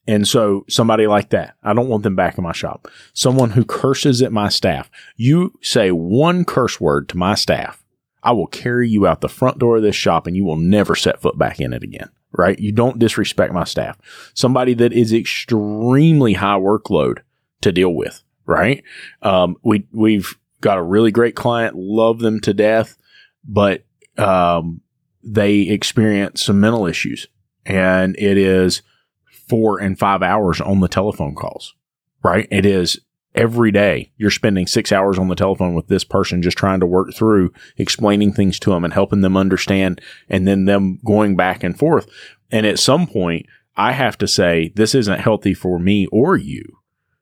And so somebody like that, I don't want them back in my shop. Someone who curses at my staff. You say one curse word to my staff, I will carry you out the front door of this shop and you will never set foot back in it again. Right? You don't disrespect my staff. Somebody that is extremely high workload to deal with. Right? Um, we we've got a really great client, love them to death, but um, they experience some mental issues and it is four and five hours on the telephone calls, right? It is every day you're spending six hours on the telephone with this person just trying to work through explaining things to them and helping them understand and then them going back and forth. And at some point, I have to say, this isn't healthy for me or you.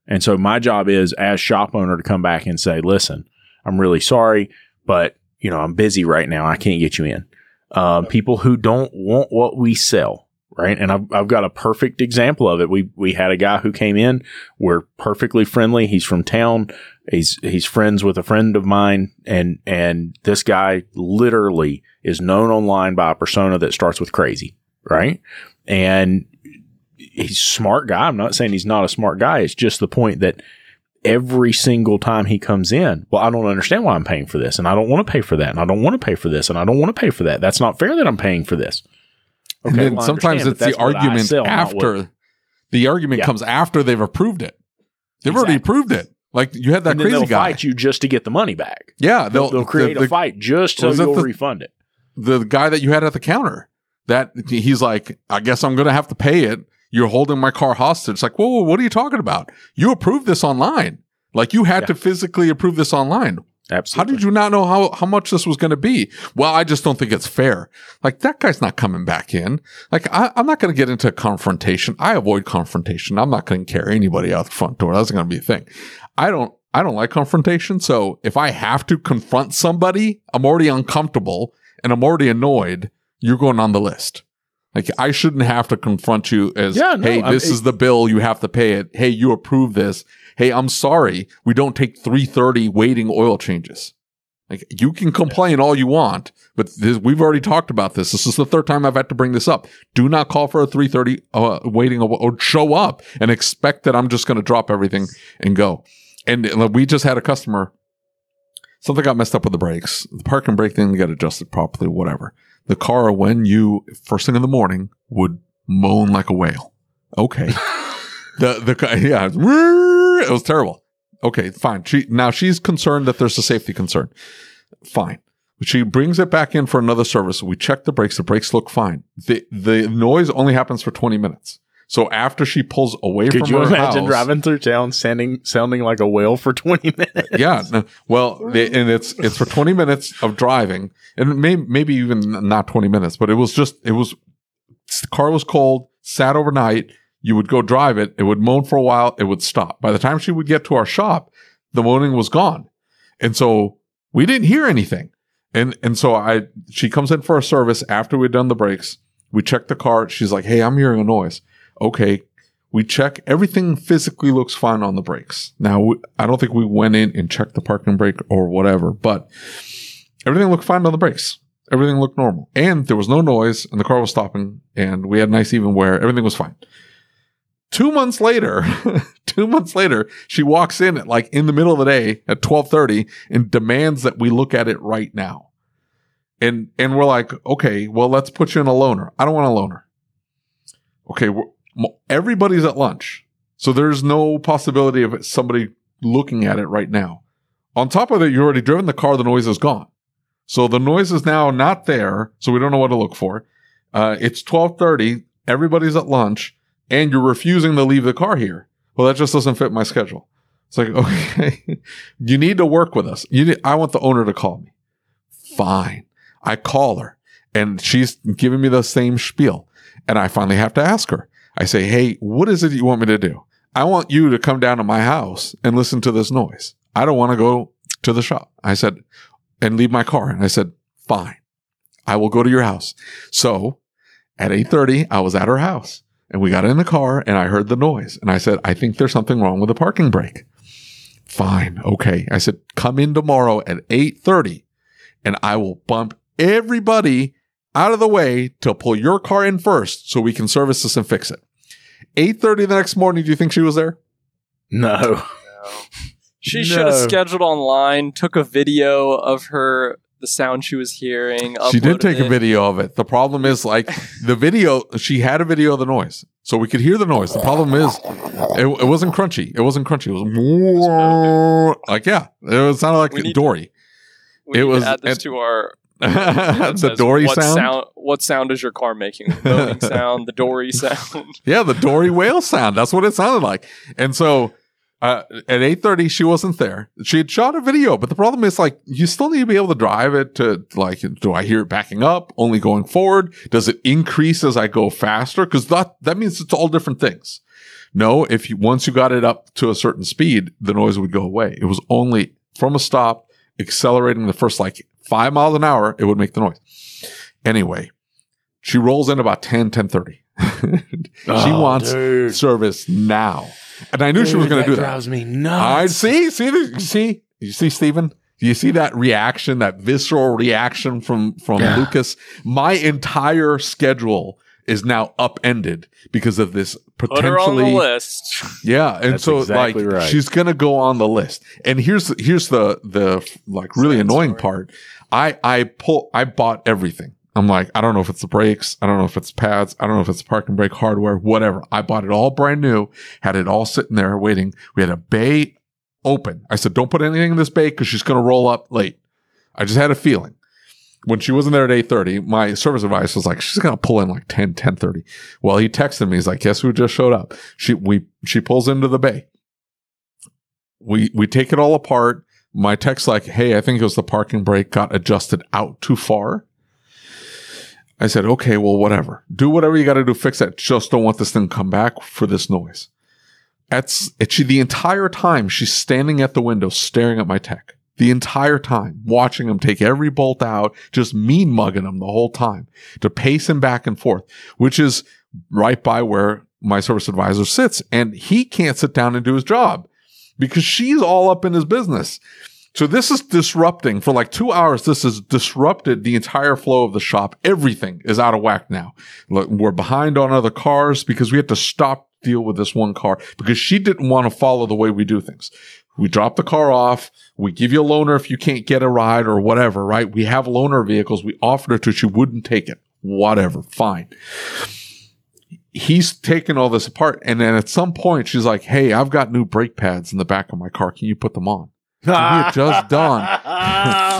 And so my job is as shop owner to come back and say, listen, I'm really sorry, but you know, I'm busy right now. I can't get you in. Um, people who don't want what we sell, right? And I've, I've got a perfect example of it. We we had a guy who came in. We're perfectly friendly. He's from town. He's he's friends with a friend of mine, and and this guy literally is known online by a persona that starts with crazy, right? And he's a smart guy. I'm not saying he's not a smart guy. It's just the point that every single time he comes in, well, I don't understand why I'm paying for this, and I don't want to pay for that, and I don't want to pay for this, and I don't want to pay for that. That's not fair that I'm paying for this. and then well, sometimes it's the that's what I argument sell, after. The argument Yeah. comes after they've approved it. They've already approved it. Like you had that and crazy they'll guy. fight you just to get the money back. Yeah, They'll, they'll create the, a fight just so you'll the- refund it. the guy that you had at the counter that he's like, I guess I'm going to have to pay it. You're holding my car hostage. It's like, whoa, whoa, what are you talking about? You approved this online. Like you had Yeah. to physically approve this online. Absolutely. How did you not know how, how much this was going to be? Well, I just don't think it's fair. Like that guy's not coming back in. Like I, I'm not going to get into a confrontation. I avoid confrontation. I'm not going to carry anybody out the front door. That's going to be a thing. I don't, I don't like confrontation. So if I have to confront somebody, I'm already uncomfortable and I'm already annoyed. You're going on the list. Like I shouldn't have to confront you as, Yeah, no, hey, I'm- this is the bill. You have to pay it. Hey, you approve this. Hey, I'm sorry. We don't take 330 waiting oil changes. Like you can complain all you want, but this, we've already talked about this. This is the third time I've had to bring this up. Do not call for a 330 uh, waiting or or show up and expect that I'm just going to drop everything and go. And we just had a customer. Something got messed up with the brakes. The park and brake didn't get adjusted properly. Whatever. The car, when you first thing in the morning, would moan like a whale. Okay. the the yeah, it was, it was terrible. Okay, fine. She now she's concerned that there's a safety concern. Fine. She brings it back in for another service. We check the brakes. The brakes look fine. The the noise only happens for 20 minutes. So after she pulls away Could from you imagine house, driving through town sounding sounding like a whale for 20 minutes? yeah. No, well, and it's it's for 20 minutes of driving, and may, maybe even not 20 minutes, but it was just it was the car was cold, sat overnight. You would go drive it. It would moan for a while. It would stop. By the time she would get to our shop, the moaning was gone, and so we didn't hear anything. And and so I she comes in for a service after we'd done the brakes. We check the car. She's like, "Hey, I'm hearing a noise." Okay, we check everything physically looks fine on the brakes. Now, I don't think we went in and checked the parking brake or whatever, but everything looked fine on the brakes. Everything looked normal. And there was no noise and the car was stopping and we had nice even wear. Everything was fine. Two months later, two months later, she walks in at like in the middle of the day at 1230 and demands that we look at it right now. And, and we're like, okay, well, let's put you in a loaner. I don't want a loaner. Okay. Everybody's at lunch. So there's no possibility of somebody looking at it right now. On top of that, you've already driven the car, the noise is gone. So the noise is now not there, so we don't know what to look for. Uh, it's 1230, everybody's at lunch, and you're refusing to leave the car here. Well, that just doesn't fit my schedule. It's like, okay, you need to work with us. You need, I want the owner to call me. Fine. I call her and she's giving me the same spiel. And I finally have to ask her. I say, Hey, what is it you want me to do? I want you to come down to my house and listen to this noise. I don't want to go to the shop. I said, and leave my car. And I said, fine. I will go to your house. So at 8:30, I was at her house and we got in the car and I heard the noise. And I said, I think there's something wrong with the parking brake. Fine. Okay. I said, come in tomorrow at 8:30 and I will bump everybody out of the way to pull your car in first so we can service this and fix it. 8:30 the next morning, do you think she was there? No. She No. should have scheduled online, took a video of her, the sound she was hearing. She did uploaded take a it. video of it. The problem is like the video, she had a video of the noise. So we could hear the noise. The problem is it, it wasn't crunchy. It wasn't crunchy. It was like, yeah, it was sounded like We need- Dory. We it need to was- add this it- to our the Dory what sound? What sound is your car making? The sound, the Dory sound. Yeah, the Dory whale sound. That's what it sounded like. And so uh, at 8.30, she wasn't there. She had shot a video, but the problem is like, you still need to be able to drive it to like, do I hear it backing up, only going forward? Does it increase as I go faster? Cause that, that means it's all different things. No, if you, once you got it up to a certain speed, the noise would go away. It was only from a stop, accelerating the first like five miles an hour, it would make the noise. Anyway, she rolls in about 10, 10.30. she Oh, wants dude. service now. And I knew she was going to do that. drives me I nuts. see, see, see, you see, Steven. Do you see that reaction, that visceral reaction from from Yeah. Lucas? My entire schedule is now upended because of this Put her on the potentially. list. Yeah, and That's so exactly like right. she's gonna go on the list. And here's here's the the like really Sad annoying story. part. I I pull I bought everything. I'm like I don't know if it's the brakes, I don't know if it's pads, I don't know if it's parking brake hardware, whatever. I bought it all brand new, had it all sitting there waiting. We had a bay open. I said don't put anything in this bay because she's gonna roll up late. I just had a feeling. When she wasn't there at 8.30, my service advisor was like, she's going to pull in like 10, 10.30. Well, he texted me. He's like, guess who just showed up? She, we, she pulls into the bay we we take it all apart. My text like, "Hey, I think it was the parking brake got adjusted out too far." I said, "Okay, well, whatever. Do whatever you got to do. Fix that. Just don't want this thing to come back for this noise." That's. She the entire time she's standing at the window staring at my tech. The entire time, watching him take every bolt out, just mean mugging him the whole time to pace him back and forth, which is right by where my service advisor sits. And he can't sit down and do his job because she's all up in his business. So this is disrupting for like two hours. This has disrupted the entire flow of the shop. Everything is out of whack now. We're behind on other cars because we had to stop deal with this one car because she didn't want to follow the way we do things. We drop the car off. We give you a loaner if you can't get a ride or whatever, right? We have loaner vehicles. We offered her to, she wouldn't take it. Whatever. Fine he's taking all this apart. And then at some point, she's like, Hey, I've got new brake pads in the back of my car. Can you put them on? we had just done.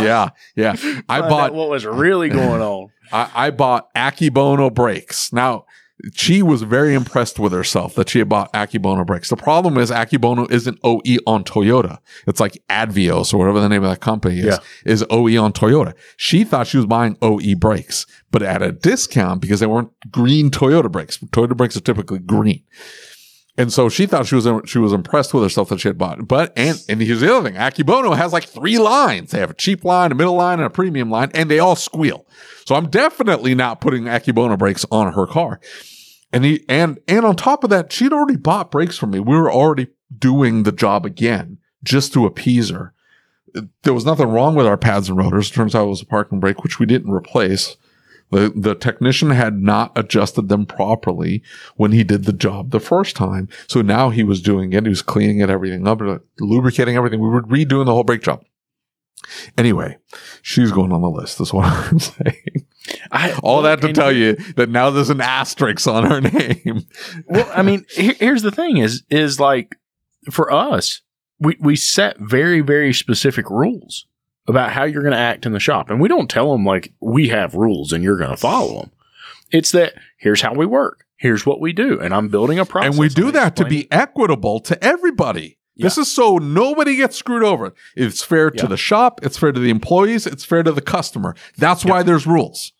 yeah. Yeah. I Find bought, what was really going on. I, I bought Akebono brakes. Now, she was very impressed with herself that she had bought Akebono brakes. The problem is Akebono isn't OE on Toyota. It's like Advics or whatever the name of that company is, Yeah. is OE on Toyota. She thought she was buying OE brakes, but at a discount because they weren't green Toyota brakes. Toyota brakes are typically green. And so she thought she was she was impressed with herself that she had bought. But and and here's the other thing: Akebono has like three lines. They have a cheap line, a middle line, and a premium line, and they all squeal. So I'm definitely not putting Akebono brakes on her car. And he and and on top of that, she'd already bought brakes from me. We were already doing the job again just to appease her. There was nothing wrong with our pads and rotors. Turns out it was a parking brake, which we didn't replace. The, the technician had not adjusted them properly when he did the job the first time. So now he was doing it. He was cleaning it, everything up, lubricating everything. We were redoing the whole brake job. Anyway, she's going on the list. That's what I'm saying. I, All that to tell you that now there's an asterisk on her name. Well, I mean, here- here's the thing: is is like for us, we we set very very specific rules about how you're going to act in the shop, and we don't tell them like we have rules and you're going to follow them. It's that here's how we work, here's what we do, and I'm building a process. and we do that to be equitable to everybody. This is so nobody gets screwed over. It's fair to the shop, it's fair to the employees, it's fair to the customer. That's why there's rules.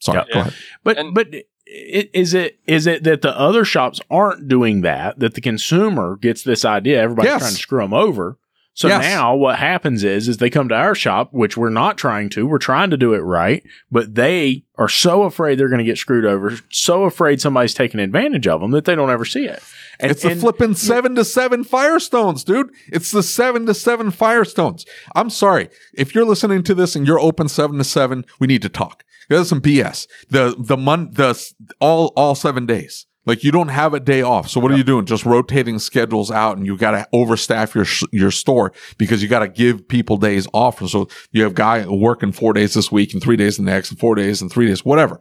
Sorry, Yeah. go ahead. But And- but is it is it that the other shops aren't doing that? That the consumer gets this idea everybody's Yes. trying to screw them over. So Yes. now what happens is is they come to our shop, which we're not trying to. We're trying to do it right, but they are so afraid they're going to get screwed over, so afraid somebody's taking advantage of them that they don't ever see it. And, It's the flipping seven to seven Firestones, dude. It's the seven to seven Firestones. I'm sorry. If you're listening to this and you're open seven to seven, we need to talk. There's some BS. The, the month, the, all, all seven days. Like you don't have a day off. So what are you doing? Just rotating schedules out and you got to overstaff your, sh- your store because you got to give people days off. So you have guy working four days this week and three days the next and four days and three days, whatever.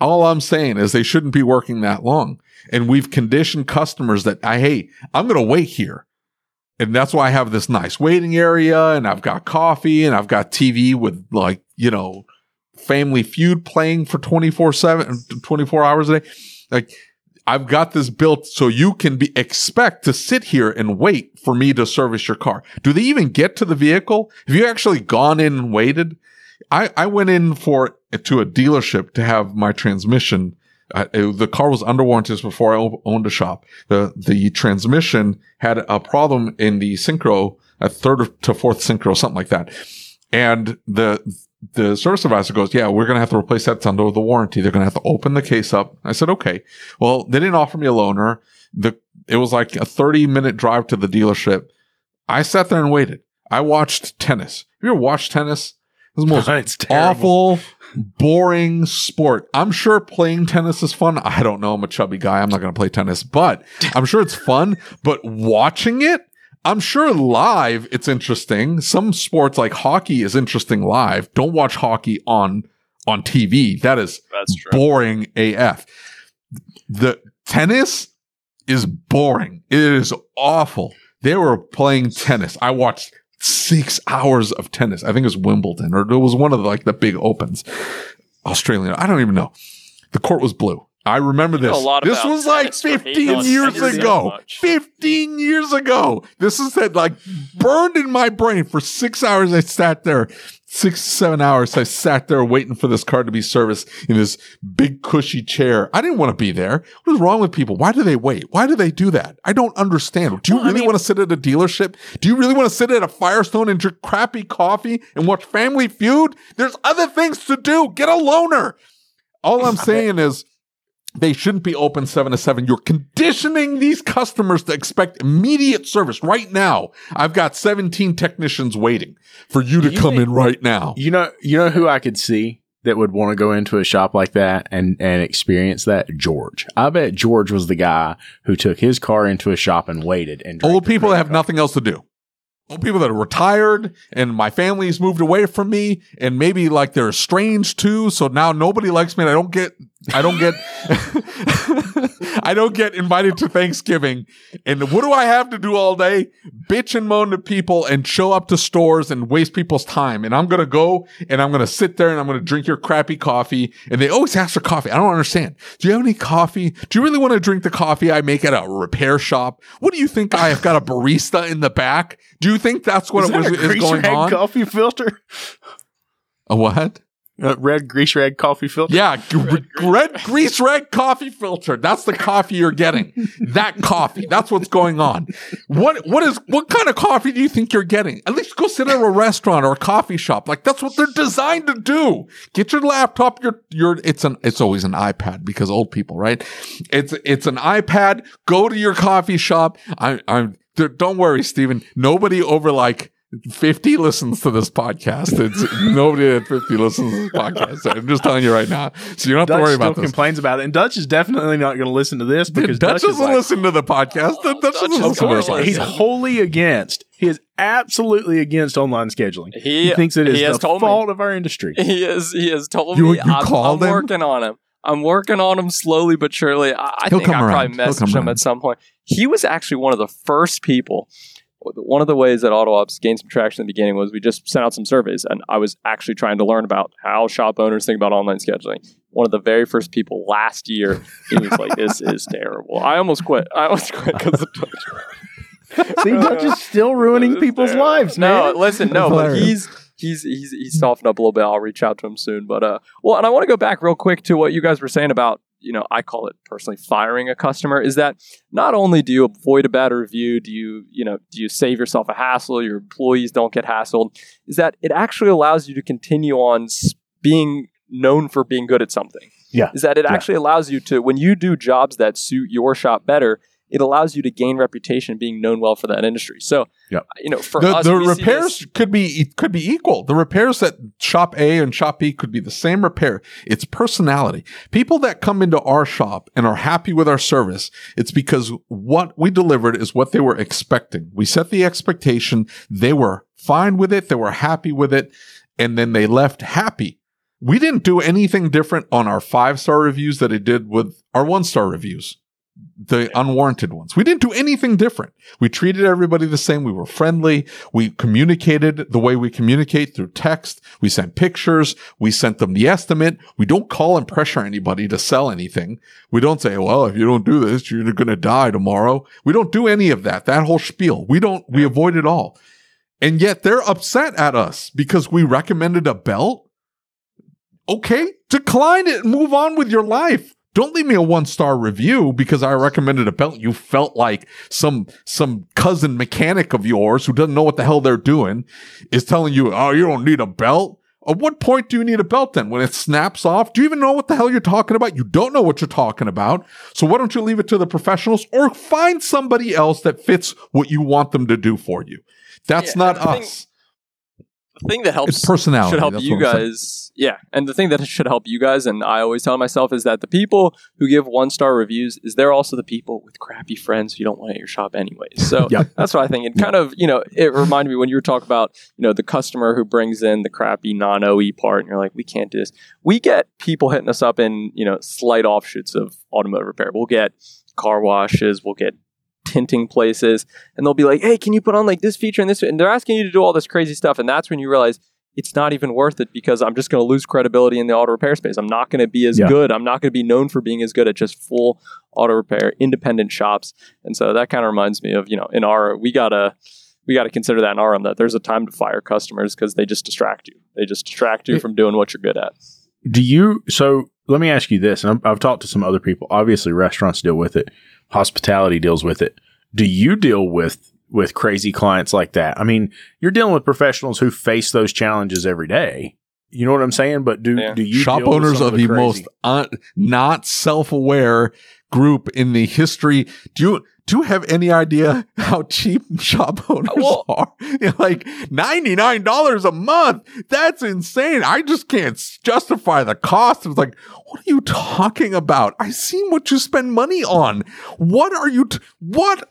All I'm saying is they shouldn't be working that long. And we've conditioned customers that I, hey, I'm going to wait here. And that's why I have this nice waiting area and I've got coffee and I've got TV with like, you know, family feud playing for 24 seven, 24 hours a day. Like I've got this built so you can be expect to sit here and wait for me to service your car. Do they even get to the vehicle? Have you actually gone in and waited? I, I went in for to a dealership to have my transmission. It- the car was under warranty before I owned a shop. The the transmission had a problem in the synchro, a third to fourth synchro, something like that. And the the service advisor goes, "Yeah, we're gonna have to replace that. It's under the warranty. They're gonna have to open the case up." I said, "Okay." Well, they didn't offer me a loaner. The it was like a thirty minute drive to the dealership. I sat there and waited. I watched tennis. Have you ever watched tennis? It was the most it's awful, boring sport. I'm sure playing tennis is fun. I don't know. I'm a chubby guy. I'm not going to play tennis, but I'm sure it's fun. But watching it, I'm sure live it's interesting. Some sports like hockey is interesting live. Don't watch hockey on on TV. That is That's true. boring AF. The tennis is boring. It is awful. They were playing tennis. I watched six hours of tennis. I think it was Wimbledon or it was one of the, like the big opens. Australian. I don't even know. The court was blue. I remember know this. a lot this was like tennis for hating 15 years ago. 15 years ago. This is that like burned in my brain for six hours. I sat there, six, seven hours. I sat there waiting for this car to be serviced in this big cushy chair. I didn't want to be there. What is wrong with people? Why do they wait? Why do they do that? I don't understand. Do you Well, I really mean- want to sit at a dealership? Do you really want to sit at a Firestone and drink crappy coffee and watch Family Feud? There's other things to do. Get a loaner. All I'm saying is they shouldn't be open seven to seven. You're conditioning these customers to expect immediate service right now. I've got 17 technicians waiting for you to You come think- in right now. You know, you know who I could see that would want to go into a shop like that and and experience that. George. I bet George was the guy who took his car into a shop and waited. And Old people that have coffee. nothing else to do. Old people that are retired and my family's moved away from me and maybe like they're estranged too. So now nobody likes me and I don't get, I don't get, I don't get invited to Thanksgiving. And what do I have to do all day? Bitch and moan to people and show up to stores and waste people's time. And I'm going to go and I'm going to sit there and I'm going to drink your crappy coffee. And they always ask for coffee. I don't understand. Do you have any coffee? Do you really want to drink the coffee I make at a repair shop? What do you think? I have got a barista in the back. Do you think that's what Is it that was is going on? coffee filter? A what? A red grease rag coffee filter. Yeah, red, red grease rag coffee filter. That's the coffee you're getting. That coffee. That's what's going on. What what is what kind of coffee do you think you're getting? At least go sit at a restaurant or a coffee shop. Like that's what they're designed to do. Get your laptop. Your your it's an it's always an iPad because old people, right? It's it's an iPad. Go to your coffee shop. I I'm don't worry, Steven. Nobody over like 50 listens to this podcast. It's nobody at 50 listens to this podcast. I'm just telling you right now. So you don't have Dutch to worry still about this. complains about it, and Dutch is definitely not going to listen to this because Dutch, Dutch, doesn't like, listen to the podcast. Dutch, Dutch doesn't listen to course, the he's podcast. wholly against. He is absolutely against online scheduling. He- thinks it is he has the told me. fault of our industry. He is. He has told You- me. you I'm, I'm called him? working on him. I'm working on him slowly but surely. I, I He'll think I come probably around. He'll messaged him around. at some point. He was actually one of the first people. One of the ways that AutoOps gained some traction in the beginning was we just sent out some surveys, and I was actually trying to learn about how shop owners think about online scheduling. One of the very first people last year, he was like, "This is terrible." I almost quit. I almost quit because of See, Dutch is still ruining people's lives, man. No, listen, no, but he's he's he's he's softened up a little bit. I'll reach out to him soon. But uh, well, and I want to go back real quick to what you guys were saying about you know I call it personally firing a customer. Is that not only do you avoid a bad review, do you you know do you save yourself a hassle? Your employees don't get hassled. Is that it actually allows you to continue on being known for being good at something. Yeah. Is that it Yeah. actually allows you to when you do jobs that suit your shop better. It allows you to gain reputation being known well for that industry. So, Yep. Uh, you know, for the us, the repairs could be could be equal. The repairs that shop A and shop B could be the same repair. It's personality. People that come into our shop and are happy with our service, it's because what we delivered is what they were expecting. We set the expectation. They were fine with it. They were happy with it, and then they left happy. We didn't do anything different on our five star reviews that it did with our one star reviews. The unwarranted ones. We didn't do anything different. We treated everybody the same. We were friendly. We communicated the way we communicate through text. We sent pictures. We sent them the estimate. We don't call and pressure anybody to sell anything. We don't say, well, if you don't do this, you're going to die tomorrow. We don't do any of that. That whole spiel. We don't, we avoid it all. And yet they're upset at us because we recommended a belt. Okay, decline it and move on with your life. Don't leave me a one star review because I recommended a belt. You felt like some some cousin mechanic of yours who doesn't know what the hell they're doing is telling you, "Oh, you don't need a belt." At what point do you need a belt then? When it snaps off? Do you even know what the hell you're talking about? You don't know what you're talking about. So why don't you leave it to the professionals or find somebody else that fits what you want them to do for you? That's Yeah, not and I think us. The thing that helps It's personality. should help That's you guys. Yeah, and the thing that should help you guys, and I always tell myself, is that the people who give one star reviews is they're also the people with crappy friends who you don't want at your shop anyways. So Yeah. that's what I think. It kind of you know it reminded me when you were talking about you know the customer who brings in the crappy non OE part, and you're like, we can't do this. We get people hitting us up in you know slight offshoots of automotive repair. We'll get car washes. We'll get tinting places and they'll be like, "Hey, can you put on like this feature and this?" And they're asking you to do all this crazy stuff, and that's when you realize it's not even worth it because I'm just going to lose credibility in the auto repair space. I'm not going to be as Yeah. good. I'm not going to be known for being as good at just full auto repair, independent shops. And so that kind of reminds me of you know, in our we gotta we got to consider that in RM that there's a time to fire customers because they just distract you. They just distract you from doing what you're good at. Do you? So let me ask you this, and I'm, I've talked to some other people. Obviously, restaurants deal with it. Hospitality deals with it. Do you deal with with crazy clients like that? I mean, you're dealing with professionals who face those challenges every day. You know what I'm saying? But do Yeah. do you shop deal with owners some are of the crazy- most un- not self-aware group in the history. Do you do you have any idea how cheap shop owners Well- are? Like ninety nine dollars a month. That's insane. I just can't justify the cost. It's like, what are you talking about? I seen what you spend money on. What are you? T- what?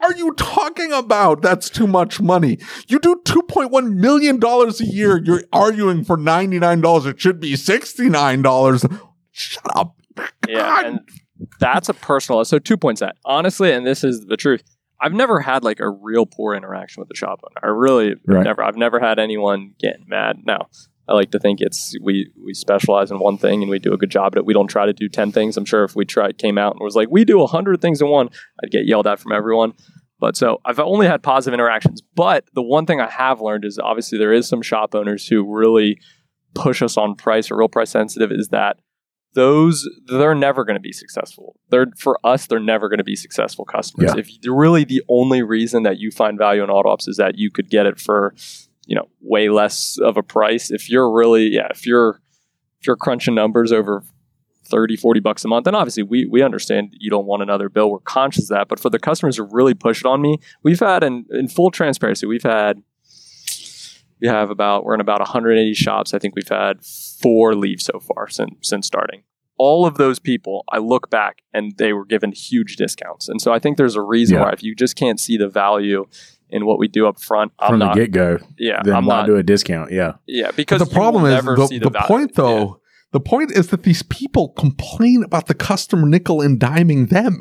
Are you talking about? That's too much money. You do $2.1 million a year. You're arguing for $99. It should be $69. Shut up. Yeah, and that's a personal. So two points that honestly, and this is the truth. I've never had like a real poor interaction with the shop owner. I really Right. never. I've never had anyone get mad. Now, I like to think it's we we specialize in one thing and we do a good job at it. We don't try to do ten things. I'm sure if we tried came out and was like we do hundred things in one, I'd get yelled at from everyone. But so I've only had positive interactions. But the one thing I have learned is obviously there is some shop owners who really push us on price or real price sensitive. Is that those they're never going to be successful. They're for us, they're never going to be successful customers. Yeah. If really the only reason that you find value in auto ops is that you could get it for, you know, way less of a price. If you're really, yeah, if you're if you're crunching numbers over 30, 40 bucks a month, then obviously we we understand you don't want another bill. We're conscious of that. But for the customers who really push it on me, we've had in, in full transparency, we've had we have about we're in about 180 shops. I think we've had four leave so far since since starting. All of those people, I look back and they were given huge discounts. And so I think there's a reason Yeah. why if you just can't see the value in what we do up front, I'm from not. the get go. yeah, Then I'm why not. do a discount? Yeah, yeah, But because the problem is never the, see the value. point though, Yeah. the point is that these people complain about the customer nickel and diming them.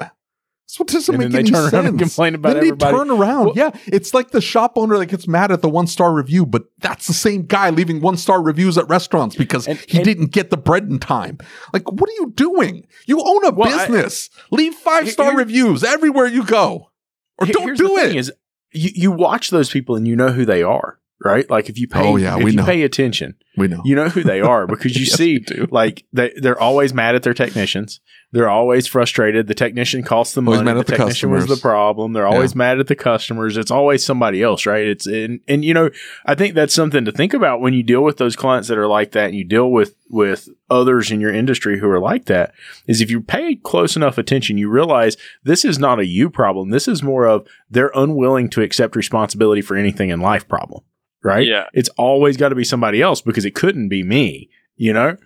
What doesn't and make then they any turn sense. around and complain about then they everybody. turn around. Well- yeah, it's like the shop owner that gets mad at the one star review, but that's the same guy leaving one star reviews at restaurants because And- he and- didn't get the bread in time. Like, what are you doing? You own a Well, I- business. Leave five star reviews everywhere you go. or don't do the it. thing Is you, you watch those people and you know who they are, right? Like if you pay, Oh, yeah, if we you know. pay attention, we know. you know who they are because you Yes, see like they they're always mad at their technicians. They're always frustrated. The technician costs them Always money. mad at the the technician was the problem. They're always mad at the customers. It's always somebody else, right? It's and and you know I think that's something to think about when you deal with those clients that are like that, and you deal with with others in your industry who are like that. Is if you pay close enough attention, you realize this is not a you problem. This is more of they're unwilling to accept responsibility for anything in life problem, right? Yeah. It's always got to be somebody else because it couldn't be me, you know?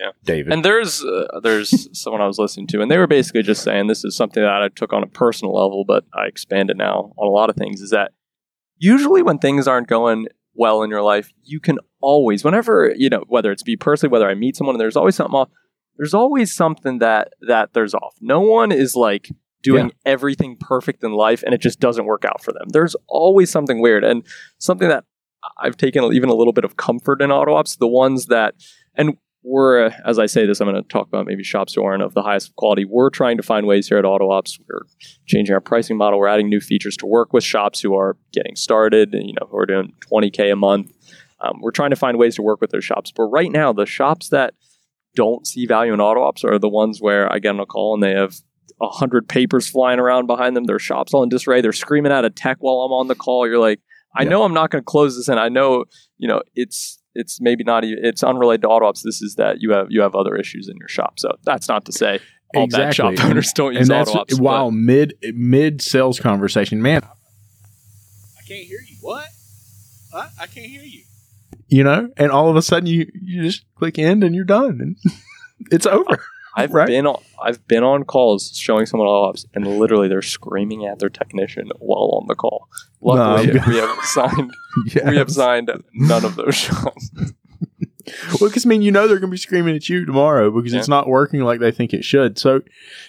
Yeah. David. And there's uh, there's someone I was listening to, and they were basically just saying this is something that I took on a personal level, but I expand it now on a lot of things. Is that usually when things aren't going well in your life, you can always, whenever you know, whether it's me personally, whether I meet someone, and there's always something off. There's always something that that there's off. No one is like doing everything perfect in life, and it just doesn't work out for them. There's always something weird, and something that I've taken even a little bit of comfort in auto ops. The ones that and we're, as I say this, I'm going to talk about maybe shops who aren't of the highest quality. We're trying to find ways here at Auto Ops. We're changing our pricing model. We're adding new features to work with shops who are getting started, you know, who are doing 20K a month. Um, we're trying to find ways to work with those shops. But right now, the shops that don't see value in Auto Ops are the ones where I get on a call and they have a hundred papers flying around behind them. Their shop's all in disarray. They're screaming at a tech while I'm on the call. You're like, I Yeah. know I'm not going to close this, and I know, you know, it's it's maybe not even it's unrelated to auto ops. This is that you have you have other issues in your shop. So that's not to say all bad shop owners don't and use that's auto ops. but- while mid mid sales conversation, man. I can't hear you. What? What? I can't hear you. You know, and all of a sudden you you just click end and you're done, and it's over. I've right? been on I've been on calls showing someone auto ops, and literally they're screaming at their technician while on the call. Luckily, No. we have signed Yes. we have signed none of those shops. Well, because I mean, you know, they're going to be screaming at you tomorrow because it's not working like they think it should. So,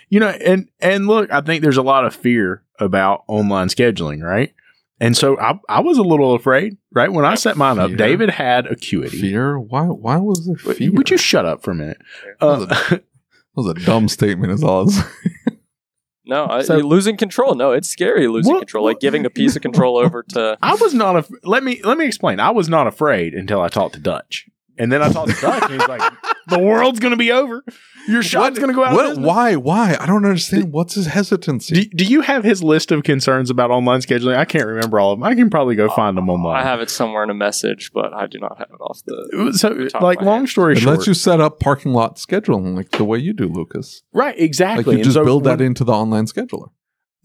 you know, and and look, I think there's a lot of fear about online scheduling, right? And so I, I was a little afraid, right? When I set mine up, Fear? David had acuity. Fear? Why? Why was there Would fear? would you shut up for a minute? Uh, That was a dumb statement. Is all. No, I, So- losing control. No, it's scary losing What- control. Like giving a piece of control over to I was not. Af- let me let me explain. I was not afraid until I talked to Dutch, and then I talked to Dutch, and he's like, "The world's going to be over. Your shot's going to go out." What? of business." Why? Why? I don't understand. What's his hesitancy? Do, do you have his list of concerns about online scheduling? I can't remember all of them. I can probably go find them online. I have it somewhere in a message, but I do not have it off the. Uh, so, top of like, my long head. story it short, lets you set up parking lot scheduling like the way you do, Lucas. right? Exactly. Like you And just so build that when- into the online scheduler.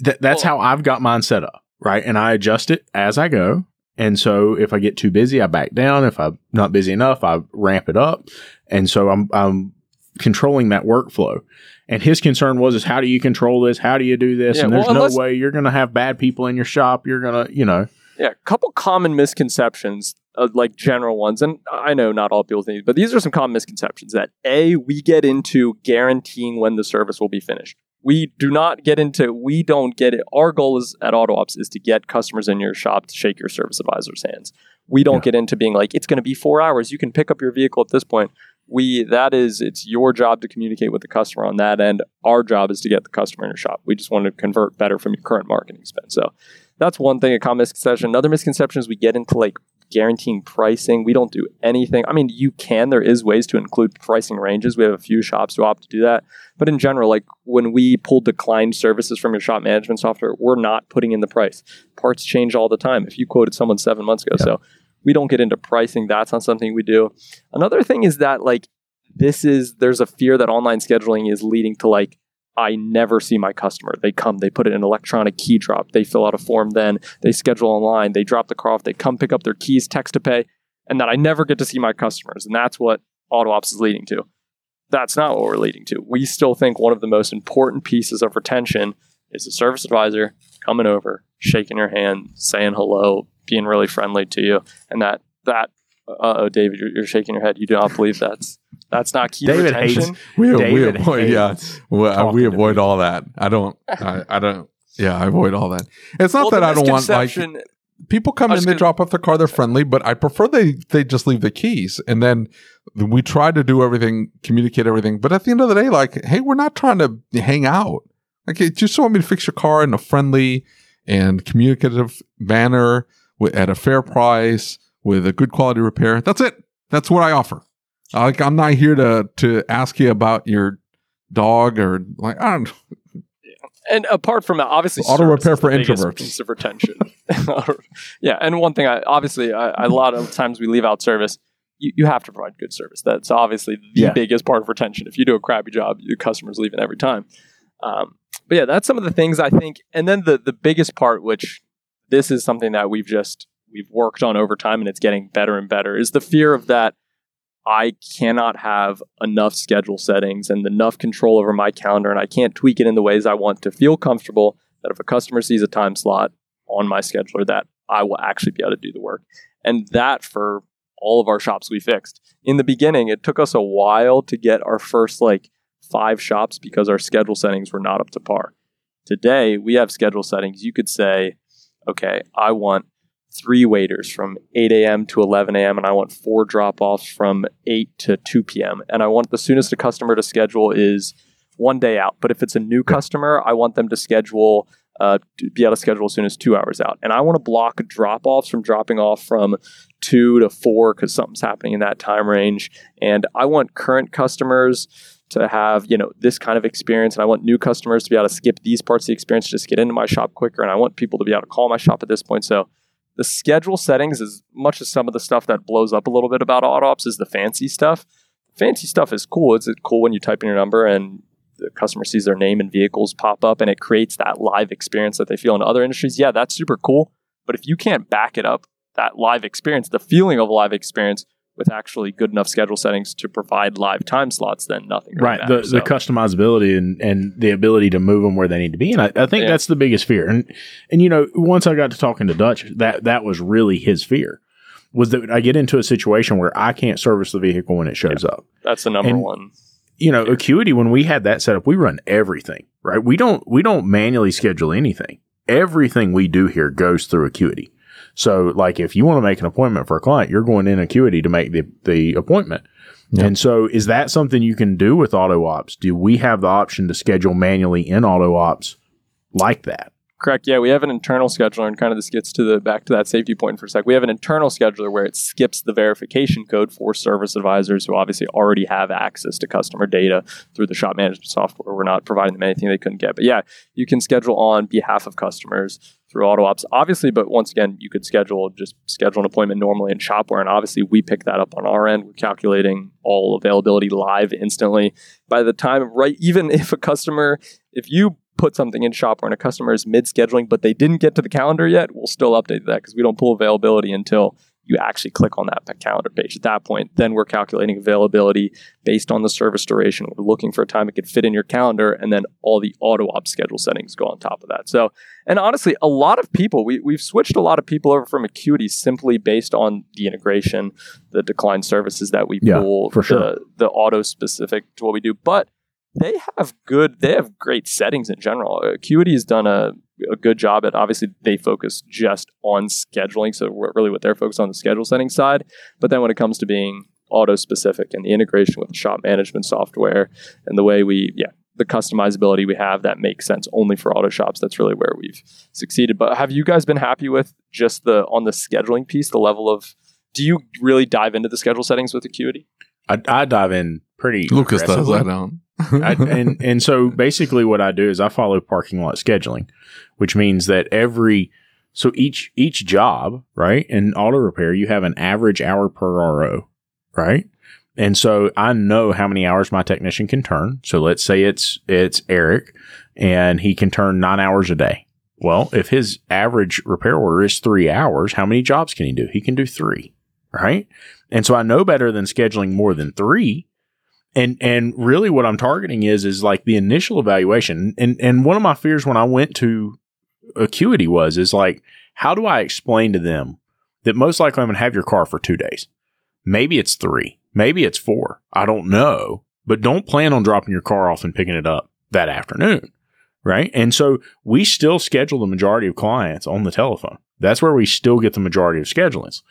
Th- that's Well- how I've got mine set up, right? And I adjust it as I go. And so if I get too busy, I back down. If I'm not busy enough, I ramp it up. And so I'm I'm controlling that workflow. And his concern was is how do you control this? How do you do this? Yeah, and there's well, no way you're going to have bad people in your shop. You're going to, you know, Yeah, a couple common misconceptions, uh, like general ones, and I know not all people think, but these are some common misconceptions. That a we get into guaranteeing when the service will be finished. We do not get into. We don't get it. Our goal is at AutoOps is to get customers in your shop to shake your service advisor's hands. We don't Yeah. get into being like it's going to be four hours. You can pick up your vehicle at this point. We that is it's your job to communicate with the customer on that end. Our job is to get the customer in your shop. We just want to convert better from your current marketing spend. So that's one thing, a common misconception. Another misconception is we get into like guaranteeing pricing. We don't do anything. I mean, you can, there is ways to include pricing ranges. We have a few shops who opt to do that. But in general, like when we pull declined services from your shop management software, we're not putting in the price. Parts change all the time. If you quoted someone seven months ago, so we don't get into pricing. That's not something we do. Another thing is that like this is there's a fear that online scheduling is leading to like I never see my customer. They come, they put in an electronic key drop, they fill out a form, then they schedule online, they drop the car off, they come pick up their keys, text to pay, and that I never get to see my customers. And that's what AutoOps is leading to. That's not what we're leading to. We still think one of the most important pieces of retention is a service advisor coming over, shaking your hand, saying hello, being really friendly to you, and that that. Uh oh, David, you're, you're shaking your head. You do not believe that's that's not key David retention. hates. We, we avoid, yeah, hates well, we avoid all that. I don't. I, I don't. Yeah, I avoid all that. It's not Well, that I don't want like people come in, they gonna- drop off their car, they're friendly, but I prefer they they just leave the keys, and then we try to do everything, communicate everything. But at the end of the day, like, hey, we're not trying to hang out. Like, you just want me to fix your car in a friendly, and communicative manner at a fair price with a good quality repair. That's it. That's what I offer. Like I'm not here to to ask you about your dog or like I don't. And apart from that, obviously, Auto repair for introverts. Piece of retention. yeah, and one thing, I obviously, I, I- a lot of times we leave out service. You, you have to provide good service. That's obviously the Yeah. biggest part of retention. If you do a crappy job, your customer's leaving every time. Um, but yeah, that's some of the things I think. And then the the biggest part, which this is something that we've just we've worked on over time, and it's getting better and better, is the fear of that I cannot have enough schedule settings and enough control over my calendar, and I can't tweak it in the ways I want to feel comfortable that if a customer sees a time slot on my scheduler, that I will actually be able to do the work. And that for all of our shops we fixed. In the beginning, it took us a while to get our first like five shops because our schedule settings were not up to par. Today, we have schedule settings. You could say, okay, I want three waiters from 8 a.m. to 11 a.m. and I want four drop offs from 8 to 2 p.m. And I want the soonest a customer to schedule is one day out. But if it's a new customer, I want them to schedule, uh, be able to schedule as soon as two hours out. And I want to block drop offs from dropping off from two to four because something's happening in that time range. And I want current customers to have you know this kind of experience and i want new customers to be able to skip these parts of the experience just get into my shop quicker and i want people to be able to call my shop at this point so the schedule settings as much as some of the stuff that blows up a little bit about AutoOps is the fancy stuff. Fancy stuff is cool. It's cool when you type in your number and the customer sees their name and vehicles pop up and it creates that live experience that they feel in other industries. Yeah that's super cool. But if you can't back it up that live experience the feeling of live experience with actually good enough schedule settings to provide live time slots, then nothing right the, matters. the customizability and, and the ability to move them where they need to be and I, I think Yeah. that's the biggest fear. And and you know once I got to talking to Dutch that that was really his fear was that I get into a situation where I can't service the vehicle when it shows up. That's the number and- one. you know acuity when we had that set up we run everything right? We don't we don't manually schedule anything. Everything we do here goes through acuity so like if you want to make an appointment for a client you're going in acuity to make the the appointment. Yeah. and so is that something you can do with auto ops? Do we have the option to schedule manually in auto ops like that Correct. Yeah, we have an internal scheduler, and kind of this gets to the back to that safety point for a sec. We have an internal scheduler where it skips the verification code for service advisors who obviously already have access to customer data through the shop management software. We're not providing them anything they couldn't get. But yeah, you can schedule on behalf of customers through AutoOps, obviously. But once again, you could schedule just schedule an appointment normally in Shopware, and obviously we pick that up on our end. We're calculating all availability live instantly. By the time, right, even if a customer, if you put something in Shopware and a customer is mid scheduling, but they didn't get to the calendar yet, we'll still update that because we don't pull availability until you actually click on that calendar page. At that point, then we're calculating availability based on the service duration. We're looking for a time it could fit in your calendar, and then all the auto op schedule settings go on top of that. So, and honestly, a lot of people, we, we've switched a lot of people over from Acuity simply based on the integration, the decline services that we Yeah, pull, for sure. the, the auto specific to what we do. But they have good they have great settings in general uh, acuity has done a, a good job at obviously they focus just on scheduling so really what they're focused on the schedule setting side but then when it comes to being auto specific and the integration with the shop management software and the way we yeah the customizability we have that makes sense only for auto shops that's really where we've succeeded but have you guys been happy with just the on the scheduling piece the level of do you really dive into the schedule settings with acuity I, I dive in pretty Lucas does aggressively. that down. I, and and so basically what I do is I follow parking lot scheduling, which means that every so each each job, right, in auto repair, you have an average hour per RO, right? And so I know how many hours my technician can turn. So let's say it's it's Eric and he can turn 9 hours a day. Well, if his average repair order is 3 hours, how many jobs can he do? He can do 3, right? And so I know better than scheduling more than 3 and and really what I'm targeting is is like the initial evaluation. And and one of my fears when I went to Acuity was is like, how do I explain to them that most likely I'm gonna have your car for two days? Maybe it's three, maybe it's four. I don't know. But don't plan on dropping your car off and picking it up that afternoon. Right. And so we still schedule the majority of clients on the telephone. That's where we still get the majority of schedulings.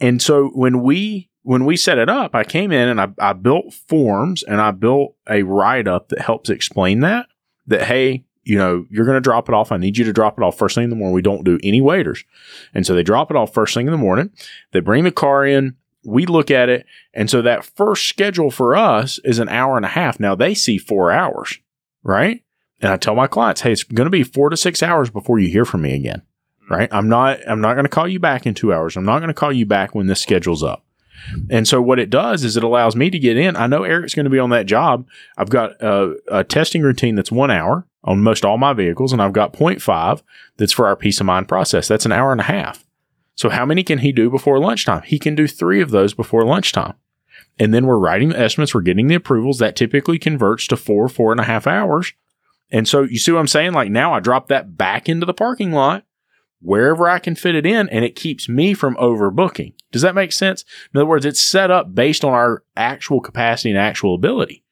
And so when we when we set it up, I came in and I, I built forms and I built a write up that helps explain that. That hey, you know, you're going to drop it off. I need you to drop it off first thing in the morning. We don't do any waiters. And so they drop it off first thing in the morning. They bring the car in. We look at it. And so that first schedule for us is an hour and a half. Now they see four hours, right? And I tell my clients, hey, it's going to be four to six hours before you hear from me again, right? I'm not, I'm not going to call you back in two hours. I'm not going to call you back when this schedule's up. And so what it does is it allows me to get in. I know Eric's going to be on that job. I've got a, a testing routine that's one hour on most all my vehicles, and I've got 0.5 that's for our peace of mind process. That's an hour and a half. So how many can he do before lunchtime? He can do three of those before lunchtime. And then we're writing the estimates, we're getting the approvals. That typically converts to four, four and a half hours. And so you see what I'm saying? Like now I drop that back into the parking lot wherever I can fit it in and it keeps me from overbooking. Does that make sense? In other words, it's set up based on our actual capacity and actual ability.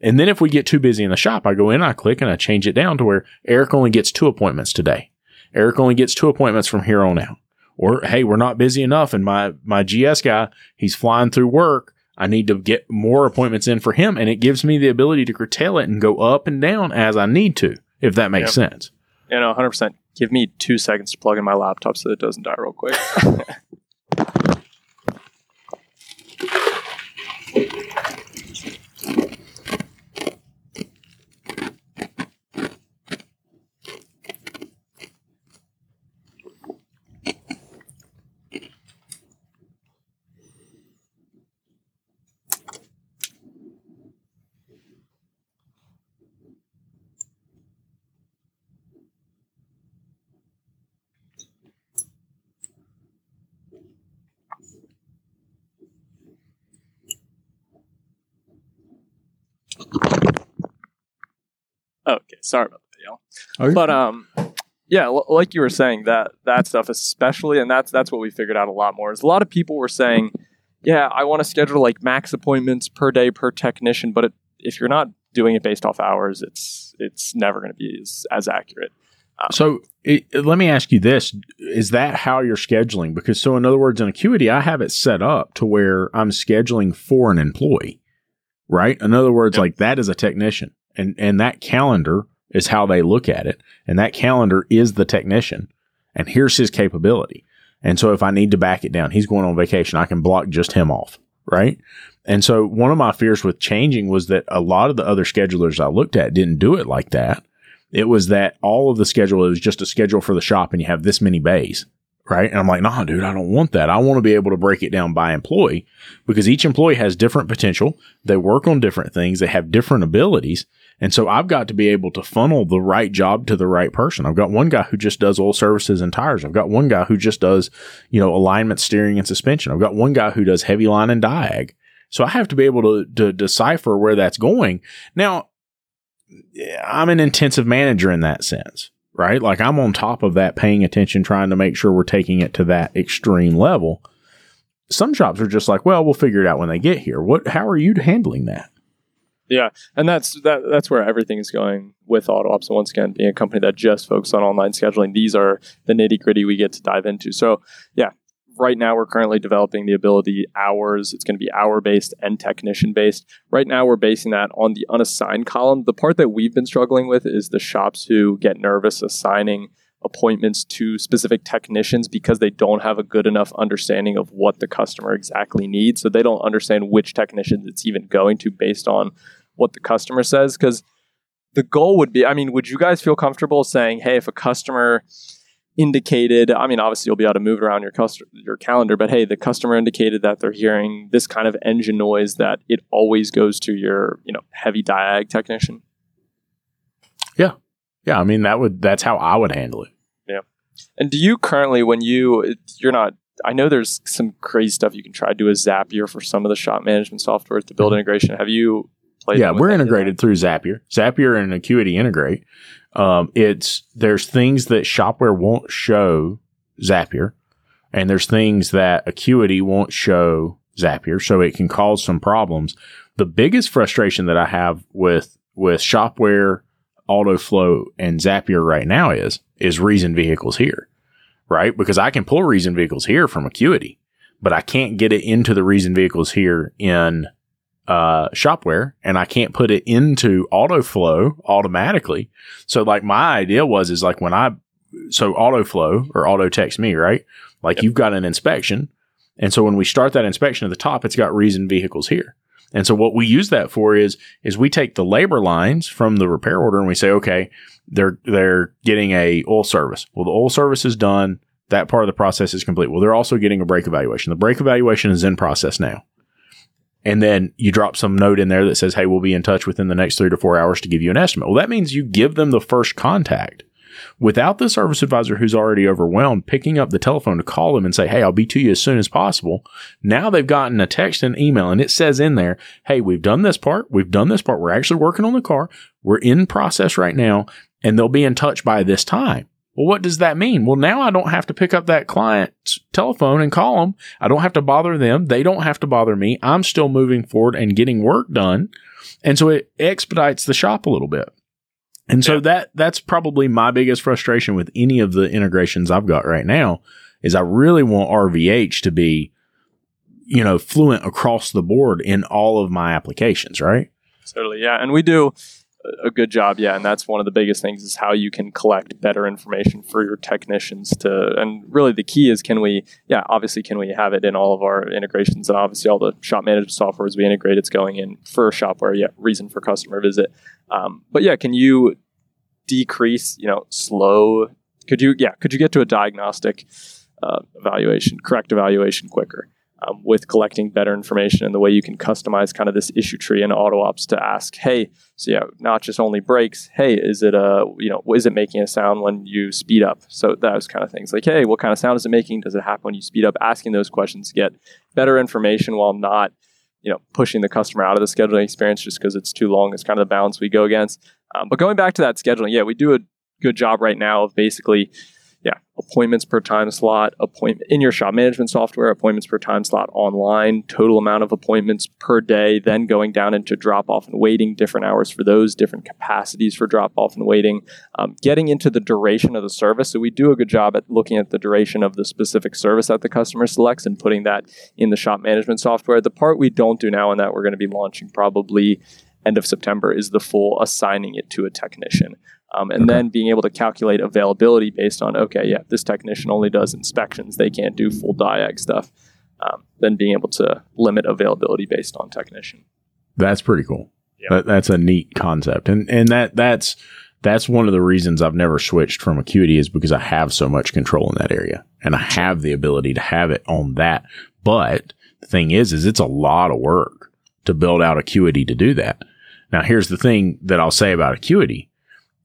And then if we get too busy in the shop, I go in, I click and I change it down to where Eric only gets two appointments today. Eric only gets two appointments from here on out. Or, hey, we're not busy enough. And my, my GS guy, he's flying through work. I need to get more appointments in for him. And it gives me the ability to curtail it and go up and down as I need to, if that makes yep. sense. You know, 100%. Give me two seconds to plug in my laptop so it doesn't die real quick. Okay, sorry about that, y'all. Oh, but um, yeah, l- like you were saying that that stuff, especially, and that's that's what we figured out a lot more. Is a lot of people were saying, yeah, I want to schedule like max appointments per day per technician, but it, if you're not doing it based off hours, it's it's never going to be as, as accurate. Um, so it, let me ask you this: Is that how you're scheduling? Because so, in other words, in Acuity, I have it set up to where I'm scheduling for an employee, right? In other words, yep. like that is a technician and and that calendar is how they look at it and that calendar is the technician and here's his capability and so if i need to back it down he's going on vacation i can block just him off right and so one of my fears with changing was that a lot of the other schedulers i looked at didn't do it like that it was that all of the schedule was just a schedule for the shop and you have this many bays right? And I'm like, nah, dude, I don't want that. I want to be able to break it down by employee because each employee has different potential. They work on different things. They have different abilities. And so I've got to be able to funnel the right job to the right person. I've got one guy who just does oil services and tires. I've got one guy who just does, you know, alignment, steering, and suspension. I've got one guy who does heavy line and diag. So I have to be able to, to decipher where that's going. Now, I'm an intensive manager in that sense right? Like I'm on top of that, paying attention, trying to make sure we're taking it to that extreme level. Some shops are just like, well, we'll figure it out when they get here. What? How are you handling that? Yeah, and that's that. That's where everything is going with AutoOps. And once again, being a company that just focuses on online scheduling, these are the nitty gritty we get to dive into. So, yeah, right now we're currently developing the ability hours. It's going to be hour based and technician based. Right now we're basing that on the unassigned column. The part that we've been struggling with is the shops who get nervous assigning appointments to specific technicians because they don't have a good enough understanding of what the customer exactly needs. So they don't understand which technician it's even going to based on what the customer says. Because the goal would be, I mean, would you guys feel comfortable saying, hey, if a customer indicated i mean obviously you'll be able to move around your customer your calendar but hey the customer indicated that they're hearing this kind of engine noise that it always goes to your you know heavy diag technician yeah i mean that would that's how i would handle it. Yeah. And do you currently when you you're not i know there's some crazy stuff you can try to do a zapier for some of the shop management software to build mm-hmm. integration. Have you played yeah we're integrated through zapier. Zapier and acuity integrate. Um, it's there's things that Shopware won't show Zapier, and there's things that Acuity won't show Zapier, so it can cause some problems. The biggest frustration that I have with with Shopware, AutoFlow, and Zapier right now is is Reason Vehicles here, right? Because I can pull Reason Vehicles here from Acuity, but I can't get it into the Reason Vehicles here in uh, shopware and I can't put it into autoflow automatically. So like my idea was is like when I so autoflow or auto text me, right? Like Yep. you've got an inspection. And so when we start that inspection at the top, it's got reason vehicles here. And so what we use that for is is we take the labor lines from the repair order and we say, okay, they're they're getting a oil service. Well, the oil service is done. That part of the process is complete. Well, they're also getting a brake evaluation. The brake evaluation is in process now. And then you drop some note in there that says, Hey, we'll be in touch within the next three to four hours to give you an estimate. Well, that means you give them the first contact without the service advisor who's already overwhelmed picking up the telephone to call them and say, Hey, I'll be to you as soon as possible. Now they've gotten a text and email and it says in there, Hey, we've done this part. We've done this part. We're actually working on the car. We're in process right now and they'll be in touch by this time. Well, what does that mean? Well, now I don't have to pick up that client's telephone and call them. I don't have to bother them. They don't have to bother me. I'm still moving forward and getting work done. And so it expedites the shop a little bit. And so that that's probably my biggest frustration with any of the integrations I've got right now is I really want RVH to be you know fluent across the board in all of my applications, right? Totally, yeah. And we do a- a good job, yeah. And that's one of the biggest things is how you can collect better information for your technicians to. And really, the key is can we, yeah, obviously, can we have it in all of our integrations? And obviously, all the shop management softwares we integrate, it's going in for a shopware, yeah, reason for customer visit. Um, but yeah, can you decrease, you know, slow? Could you, yeah, could you get to a diagnostic uh, evaluation, correct evaluation quicker? um, with collecting better information and the way you can customize kind of this issue tree in auto ops to ask hey so yeah not just only brakes hey is it a you know is it making a sound when you speed up so those kind of things like hey what kind of sound is it making does it happen when you speed up asking those questions get better information while not you know pushing the customer out of the scheduling experience just because it's too long is kind of the balance we go against. Um, but going back to that scheduling yeah we do a good job right now of basically yeah, appointments per time slot, appointment in your shop management software, appointments per time slot online, total amount of appointments per day, then going down into drop off and waiting, different hours for those, different capacities for drop off and waiting, um, getting into the duration of the service. So we do a good job at looking at the duration of the specific service that the customer selects and putting that in the shop management software. The part we don't do now and that we're going to be launching probably end of September is the full assigning it to a technician. Um, and then being able to calculate availability based on, okay, yeah, this technician only does inspections, they can't do full diag stuff. Um, then being able to limit availability based on technician. That's pretty cool. Yeah. That, that's a neat concept, and and that that's that's one of the reasons I've never switched from Acuity is because I have so much control in that area, and I have the ability to have it on that. But the thing is, is it's a lot of work to build out Acuity to do that. Now, here's the thing that I'll say about Acuity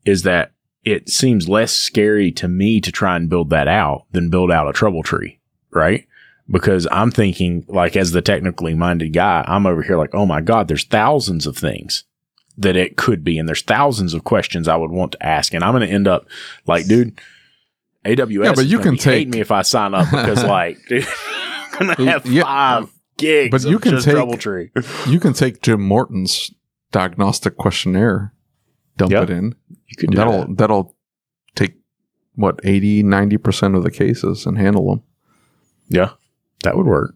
is that it seems less scary to me to try and build that out than build out a trouble tree, right? Because I'm thinking, like, as the technically minded guy, I'm over here like, oh my God, there's thousands of things that it could be. And there's thousands of questions I would want to ask. And I'm going to end up like, dude, AWS. Yeah, but you can take- me if I sign up because, like, dude, I'm going to have Yeah, five gigs. but you of can take- trouble tree. You can take Jim Morton's diagnostic questionnaire, dump Yeah. it in. You could do That'll that. that'll take what 80 90% of the cases and handle them. Yeah, that would work.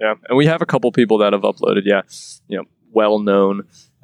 Yeah, and we have a couple people that have uploaded, yeah, you know, well-known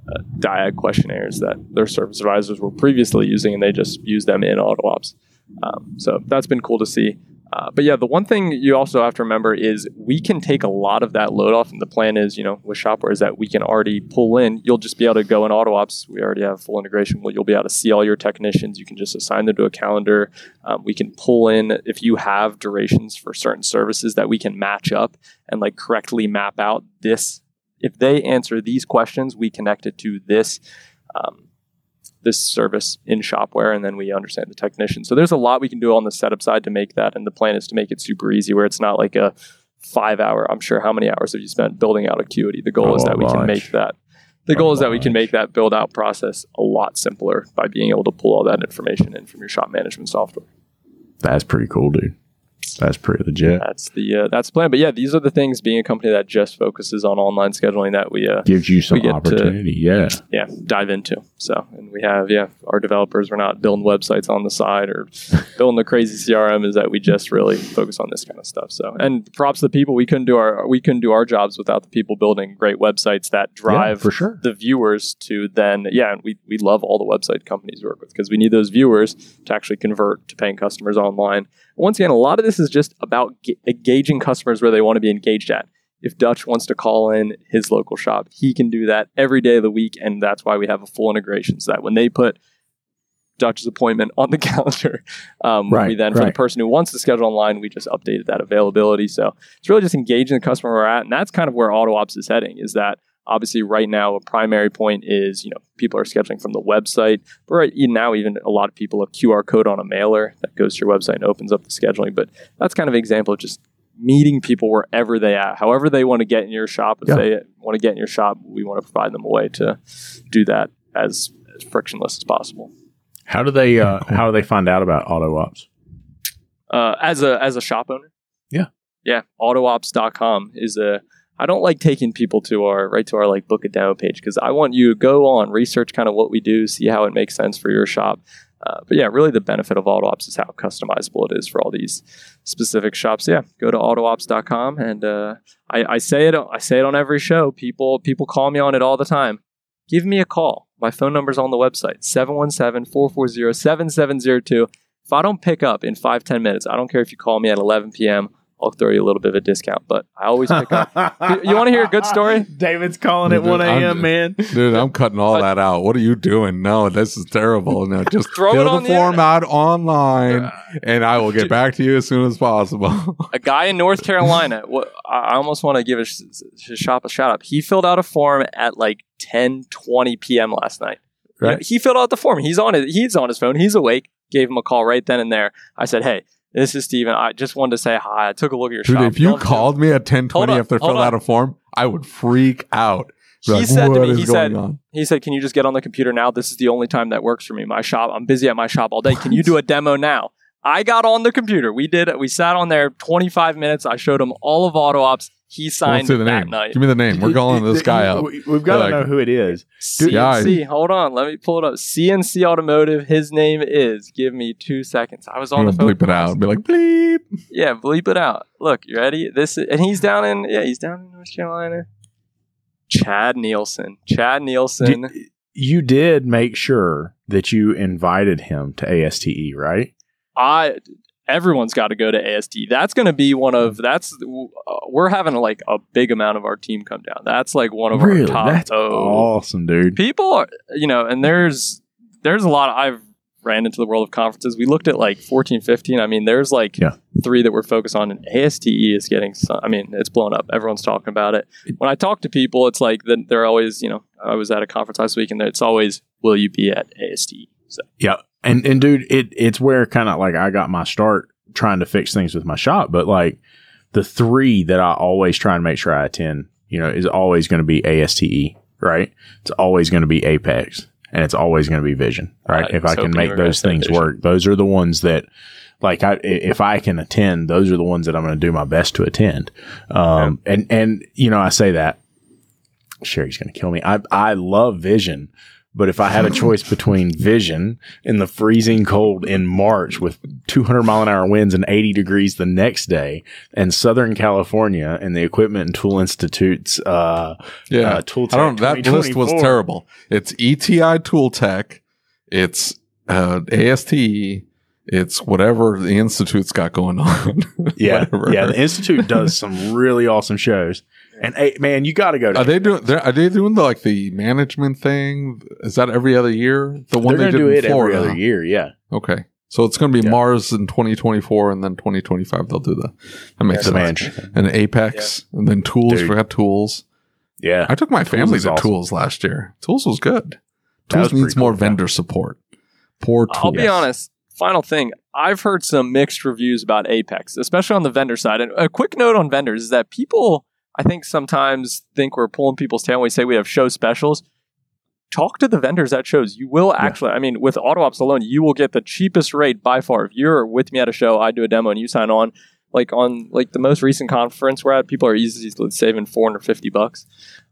uh, diag questionnaires that their service advisors were previously using, and they just use them in AutoOps. Um, so that's been cool to see. Uh, but yeah, the one thing you also have to remember is we can take a lot of that load off, and the plan is, you know, with Shopware is that we can already pull in. You'll just be able to go in AutoOps. We already have full integration. Well, you'll be able to see all your technicians. You can just assign them to a calendar. Um, we can pull in if you have durations for certain services that we can match up and like correctly map out this. If they answer these questions, we connect it to this. Um, this service in shopware and then we understand the technician. So there's a lot we can do on the setup side to make that and the plan is to make it super easy where it's not like a five hour i'm sure how many hours have you spent building out acuity? The goal is Oh, that we can make that. The goal is that we can make that build out process a lot simpler by being able to pull all that information in from your shop management software. That's pretty cool, dude. That's pretty legit. That's the uh, that's the plan. But yeah, these are the things. Being a company that just focuses on online scheduling that we uh, Gives you some get to- opportunity. yeah. yeah dive into. So and we have yeah our developers. We're not building websites on the side or building the crazy CRM. Is that we just really focus on this kind of stuff. So and props to the people. We couldn't do our we couldn't do our jobs without the people building great websites that drive yeah, for sure. the viewers to then yeah and we, we love all the website companies we work with because we need those viewers to actually convert to paying customers online once again a lot of this is just about ge- engaging customers where they want to be engaged at if dutch wants to call in his local shop he can do that every day of the week and that's why we have a full integration so that when they put Dutch's appointment on the calendar. Um, we Right, then, for the person who wants to schedule online, we just updated that availability. So it's really just engaging the customer where we're at, and that's kind of where AutoOps is heading. Is that obviously right now a primary point is you know people are scheduling from the website, but right now even a lot of people have QR code on a mailer that goes to your website and opens up the scheduling. But that's kind of an example of just meeting people wherever they at, however they want to get in your shop. If Yeah. they want to get in your shop, we want to provide them a way to do that as, as frictionless as possible. How do they uh, how do they find out about auto ops? uh, as a as a shop owner. Yeah. yeah. Autoops.com is a. I don't like taking people to our right to our like book a demo page because I want you to go on research kind of what we do, see how it makes sense for your shop. Uh, but yeah, really the benefit of AutoOps is how customizable it is for all these specific shops. Yeah, go to autoops.com and uh, I, I say it I say it on every show. People people call me on it all the time. Give me a call. My phone number's on the website 717-440-7702 if I don't pick up in five ten minutes, I don't care if you call me at 11 p.m. I'll throw you a little bit of a discount, but I always pick up. You- you wanna hear a good story? David's calling at 1 a.m., man. Dude, I'm cutting all that out. What are you doing? No, this is terrible. No, just Throw fill it the on the form out online, and I will get back to you as soon as possible. A guy in North Carolina. What I I almost want to give his, his shop a shout out. He filled out a form at like 10, 20 p.m. last night. You know, Right. he filled out the form. He's on it. He's on his phone. He's awake. Gave him a call right then and there. I said, "Hey, this is Steven. I just wanted to say hi. I took a look at your Dude, shop. if you Don't- called me at 10:20 Hold on, after hold filling on. out a form, I would freak out. Be He like, said to "What me, is he going said- on?" He said, "Can you just get on the computer now? This is the only time that works for me. My shop. I'm busy at my shop all day. Can you do a demo now?" I got on the computer. We did it. We sat on there 25 minutes. I showed him all of AutoOps. He Let's signed the that name. night. Give me the name. We're calling this guy up. We, have got to Like- know who it is. CNC. Yeah, hold on. Let me pull it up. CNC Automotive. His name is. Give me two seconds. I was on I'm the phone. bleep it out. Be like, bleep. Yeah, bleep it out. Look, you ready? This is, and he's down in yeah, he's down in North Carolina. Chad Nielsen. Chad Nielsen. Did- you did make sure that you invited him to ASTE, right? I everyone's got to go to AST. That's going to be one of that's uh, we're having like a big amount of our team come down. That's like one of really? our top. That's oh, awesome, dude. people are you know, and there's there's a lot. I've ran into the world of conferences. We looked at like 14, 15. I mean, there's like Yeah. three that we're focused on, and ASTE is getting. Some, I mean, it's blown up. Everyone's talking about it. When I talk to people, it's like that they're always you know. I was at a conference last week, and it's always, "Will you be at ASTE?" So Yeah, and and dude, it it's where kind of like I got my start trying to fix things with my shop, but like the three that I always try and make sure I attend, you know, is always going to be ASTE, right? It's always going to be Apex, and it's always going to be Vision, right? I if I can make those things work, those are the ones that. Like I, if I can attend, those are the ones that I'm going to do my best to attend. Um, and and you know, I say that Sherry's going to kill me. I I love Vision, but if I had a choice between Vision in the freezing cold in March with 200 mile an hour winds and 80 degrees the next day, and Southern California and the Equipment and Tool Institute's uh, Yeah. uh, Tool I don't. That list was terrible. It's ETI Tool Tech. It's uh, ASTE. It's whatever the institute's got going on. Yeah, yeah. The Institute does some really awesome shows, and hey, man, you got to go to. Are they doing? they're- they doing the like the management thing? Is that every other year? The one They're they going to did do in it Florida. every other year. Yeah, Okay, so it's going to be Yeah. Mars in 2024, and then 2025 they'll do the. That makes the sense. man. And Apex, and then Tools. Dude. Forgot Tools. Yeah, I took my family is to awesome. Tools last year. Tools was good. That was Tools needs pretty more cool. vendor support. Poor Tools. I'll be honest. Final thing, I've heard some mixed reviews about Apex, especially on the vendor side. And a quick note on vendors is that people, I think, sometimes think we're pulling people's tail when we say we have show specials. talk to the vendors at shows. You will actually, I mean, with AutoOps alone, you will get the cheapest rate by far. If you're with me at a show, I do a demo and you sign on, like on like the most recent conference we're at, people are easily saving 450 bucks.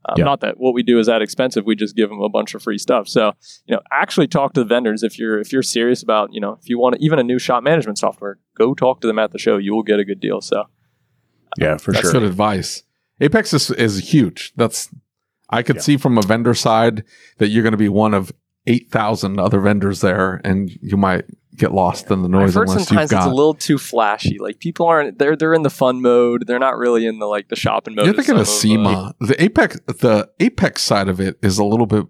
Um, Yeah. Not that what we do is that expensive. We just give them a bunch of free stuff. So you know, actually talk to the vendors if you're if you're serious about you know if you want even a new shop management software, go talk to them at the show. You will get a good deal. So Yeah, for That's sure. good advice. Apex is, is huge. That's I could Yeah. see from a vendor side that you're going to be one of eight thousand other vendors there, and you might get lost in the I've noise heard unless you've sometimes it's got. a little too flashy. Like people aren't they're they're in the fun mode. They're not really in the like the shopping mode. you're thinking of some SEMA. the Apex, the Apex side of it is a little bit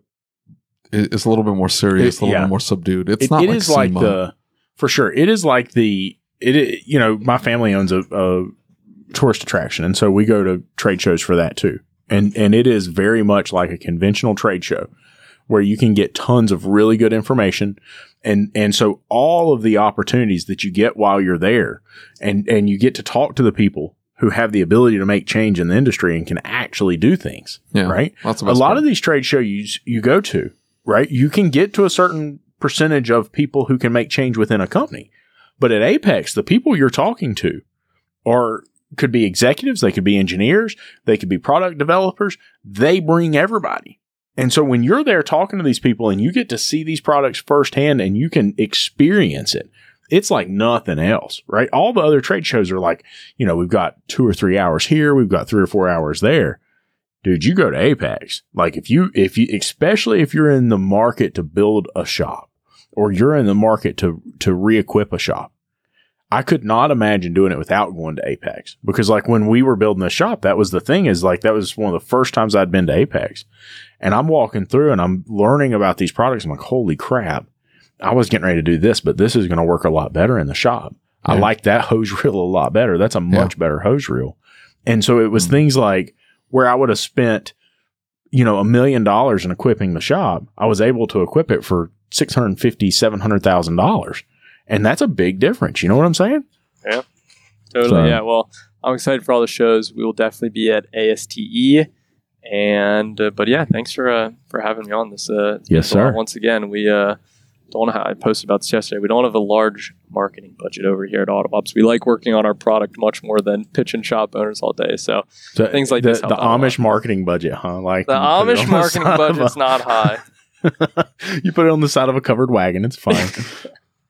is a little bit more serious, It- a little yeah. bit more subdued. It's It- not it like is like SEMA. the for sure. It is like the it. You know, my family owns a, a tourist attraction, and so we go to trade shows for that too. And and it is very much like a conventional trade show where you can get tons of really good information. And and so all of the opportunities that you get while you're there, and and you get to talk to the people who have the ability to make change in the industry and can actually do things yeah, right? A lot of these trade shows you, you go to, right? You can get to a certain percentage of people who can make change within a company. But at Apex, the people you're talking to are could be executives, they could be engineers, they could be product developers. They bring everybody. And so when you're there talking to these people and you get to see these products firsthand and you can experience it, it's like nothing else, right? All the other trade shows are like, you know, we've got two or three hours here, we've got three or four hours there dude, you go to Apex. Like if you, if you, especially if you're in the market to build a shop or you're in the market to, to re-equip a shop, I could not imagine doing it without going to Apex because like when we were building the shop, that was the thing is like, that was one of the first times I'd been to Apex and I'm walking through and I'm learning about these products. I'm like, holy crap. I was getting ready to do this, but this is going to work a lot better in the shop. I like that hose reel a lot better. That's a much better hose reel. And so it was Mm. things like where I would have spent, you know, a million dollars in equipping the shop, I was able to equip it for six hundred fifty, seven hundred thousand dollars, and that's a big difference. You know what I'm saying? Yeah. Totally. So- yeah. Well, I'm excited for all the shows. We will definitely be at ASTE. And uh, but yeah, thanks for uh, for having me on this. Uh, Yes, been a lot. sir. Once again, we uh, don't have. I posted about this yesterday. We don't have a large marketing budget over here at AutoOps. We like working on our product much more than pitching shop owners all day. So So Things like the, this the out a lot. Amish marketing budget, huh? Like the you put it Amish marketing of budget's not high. you put it on the side of a covered wagon. It's fine.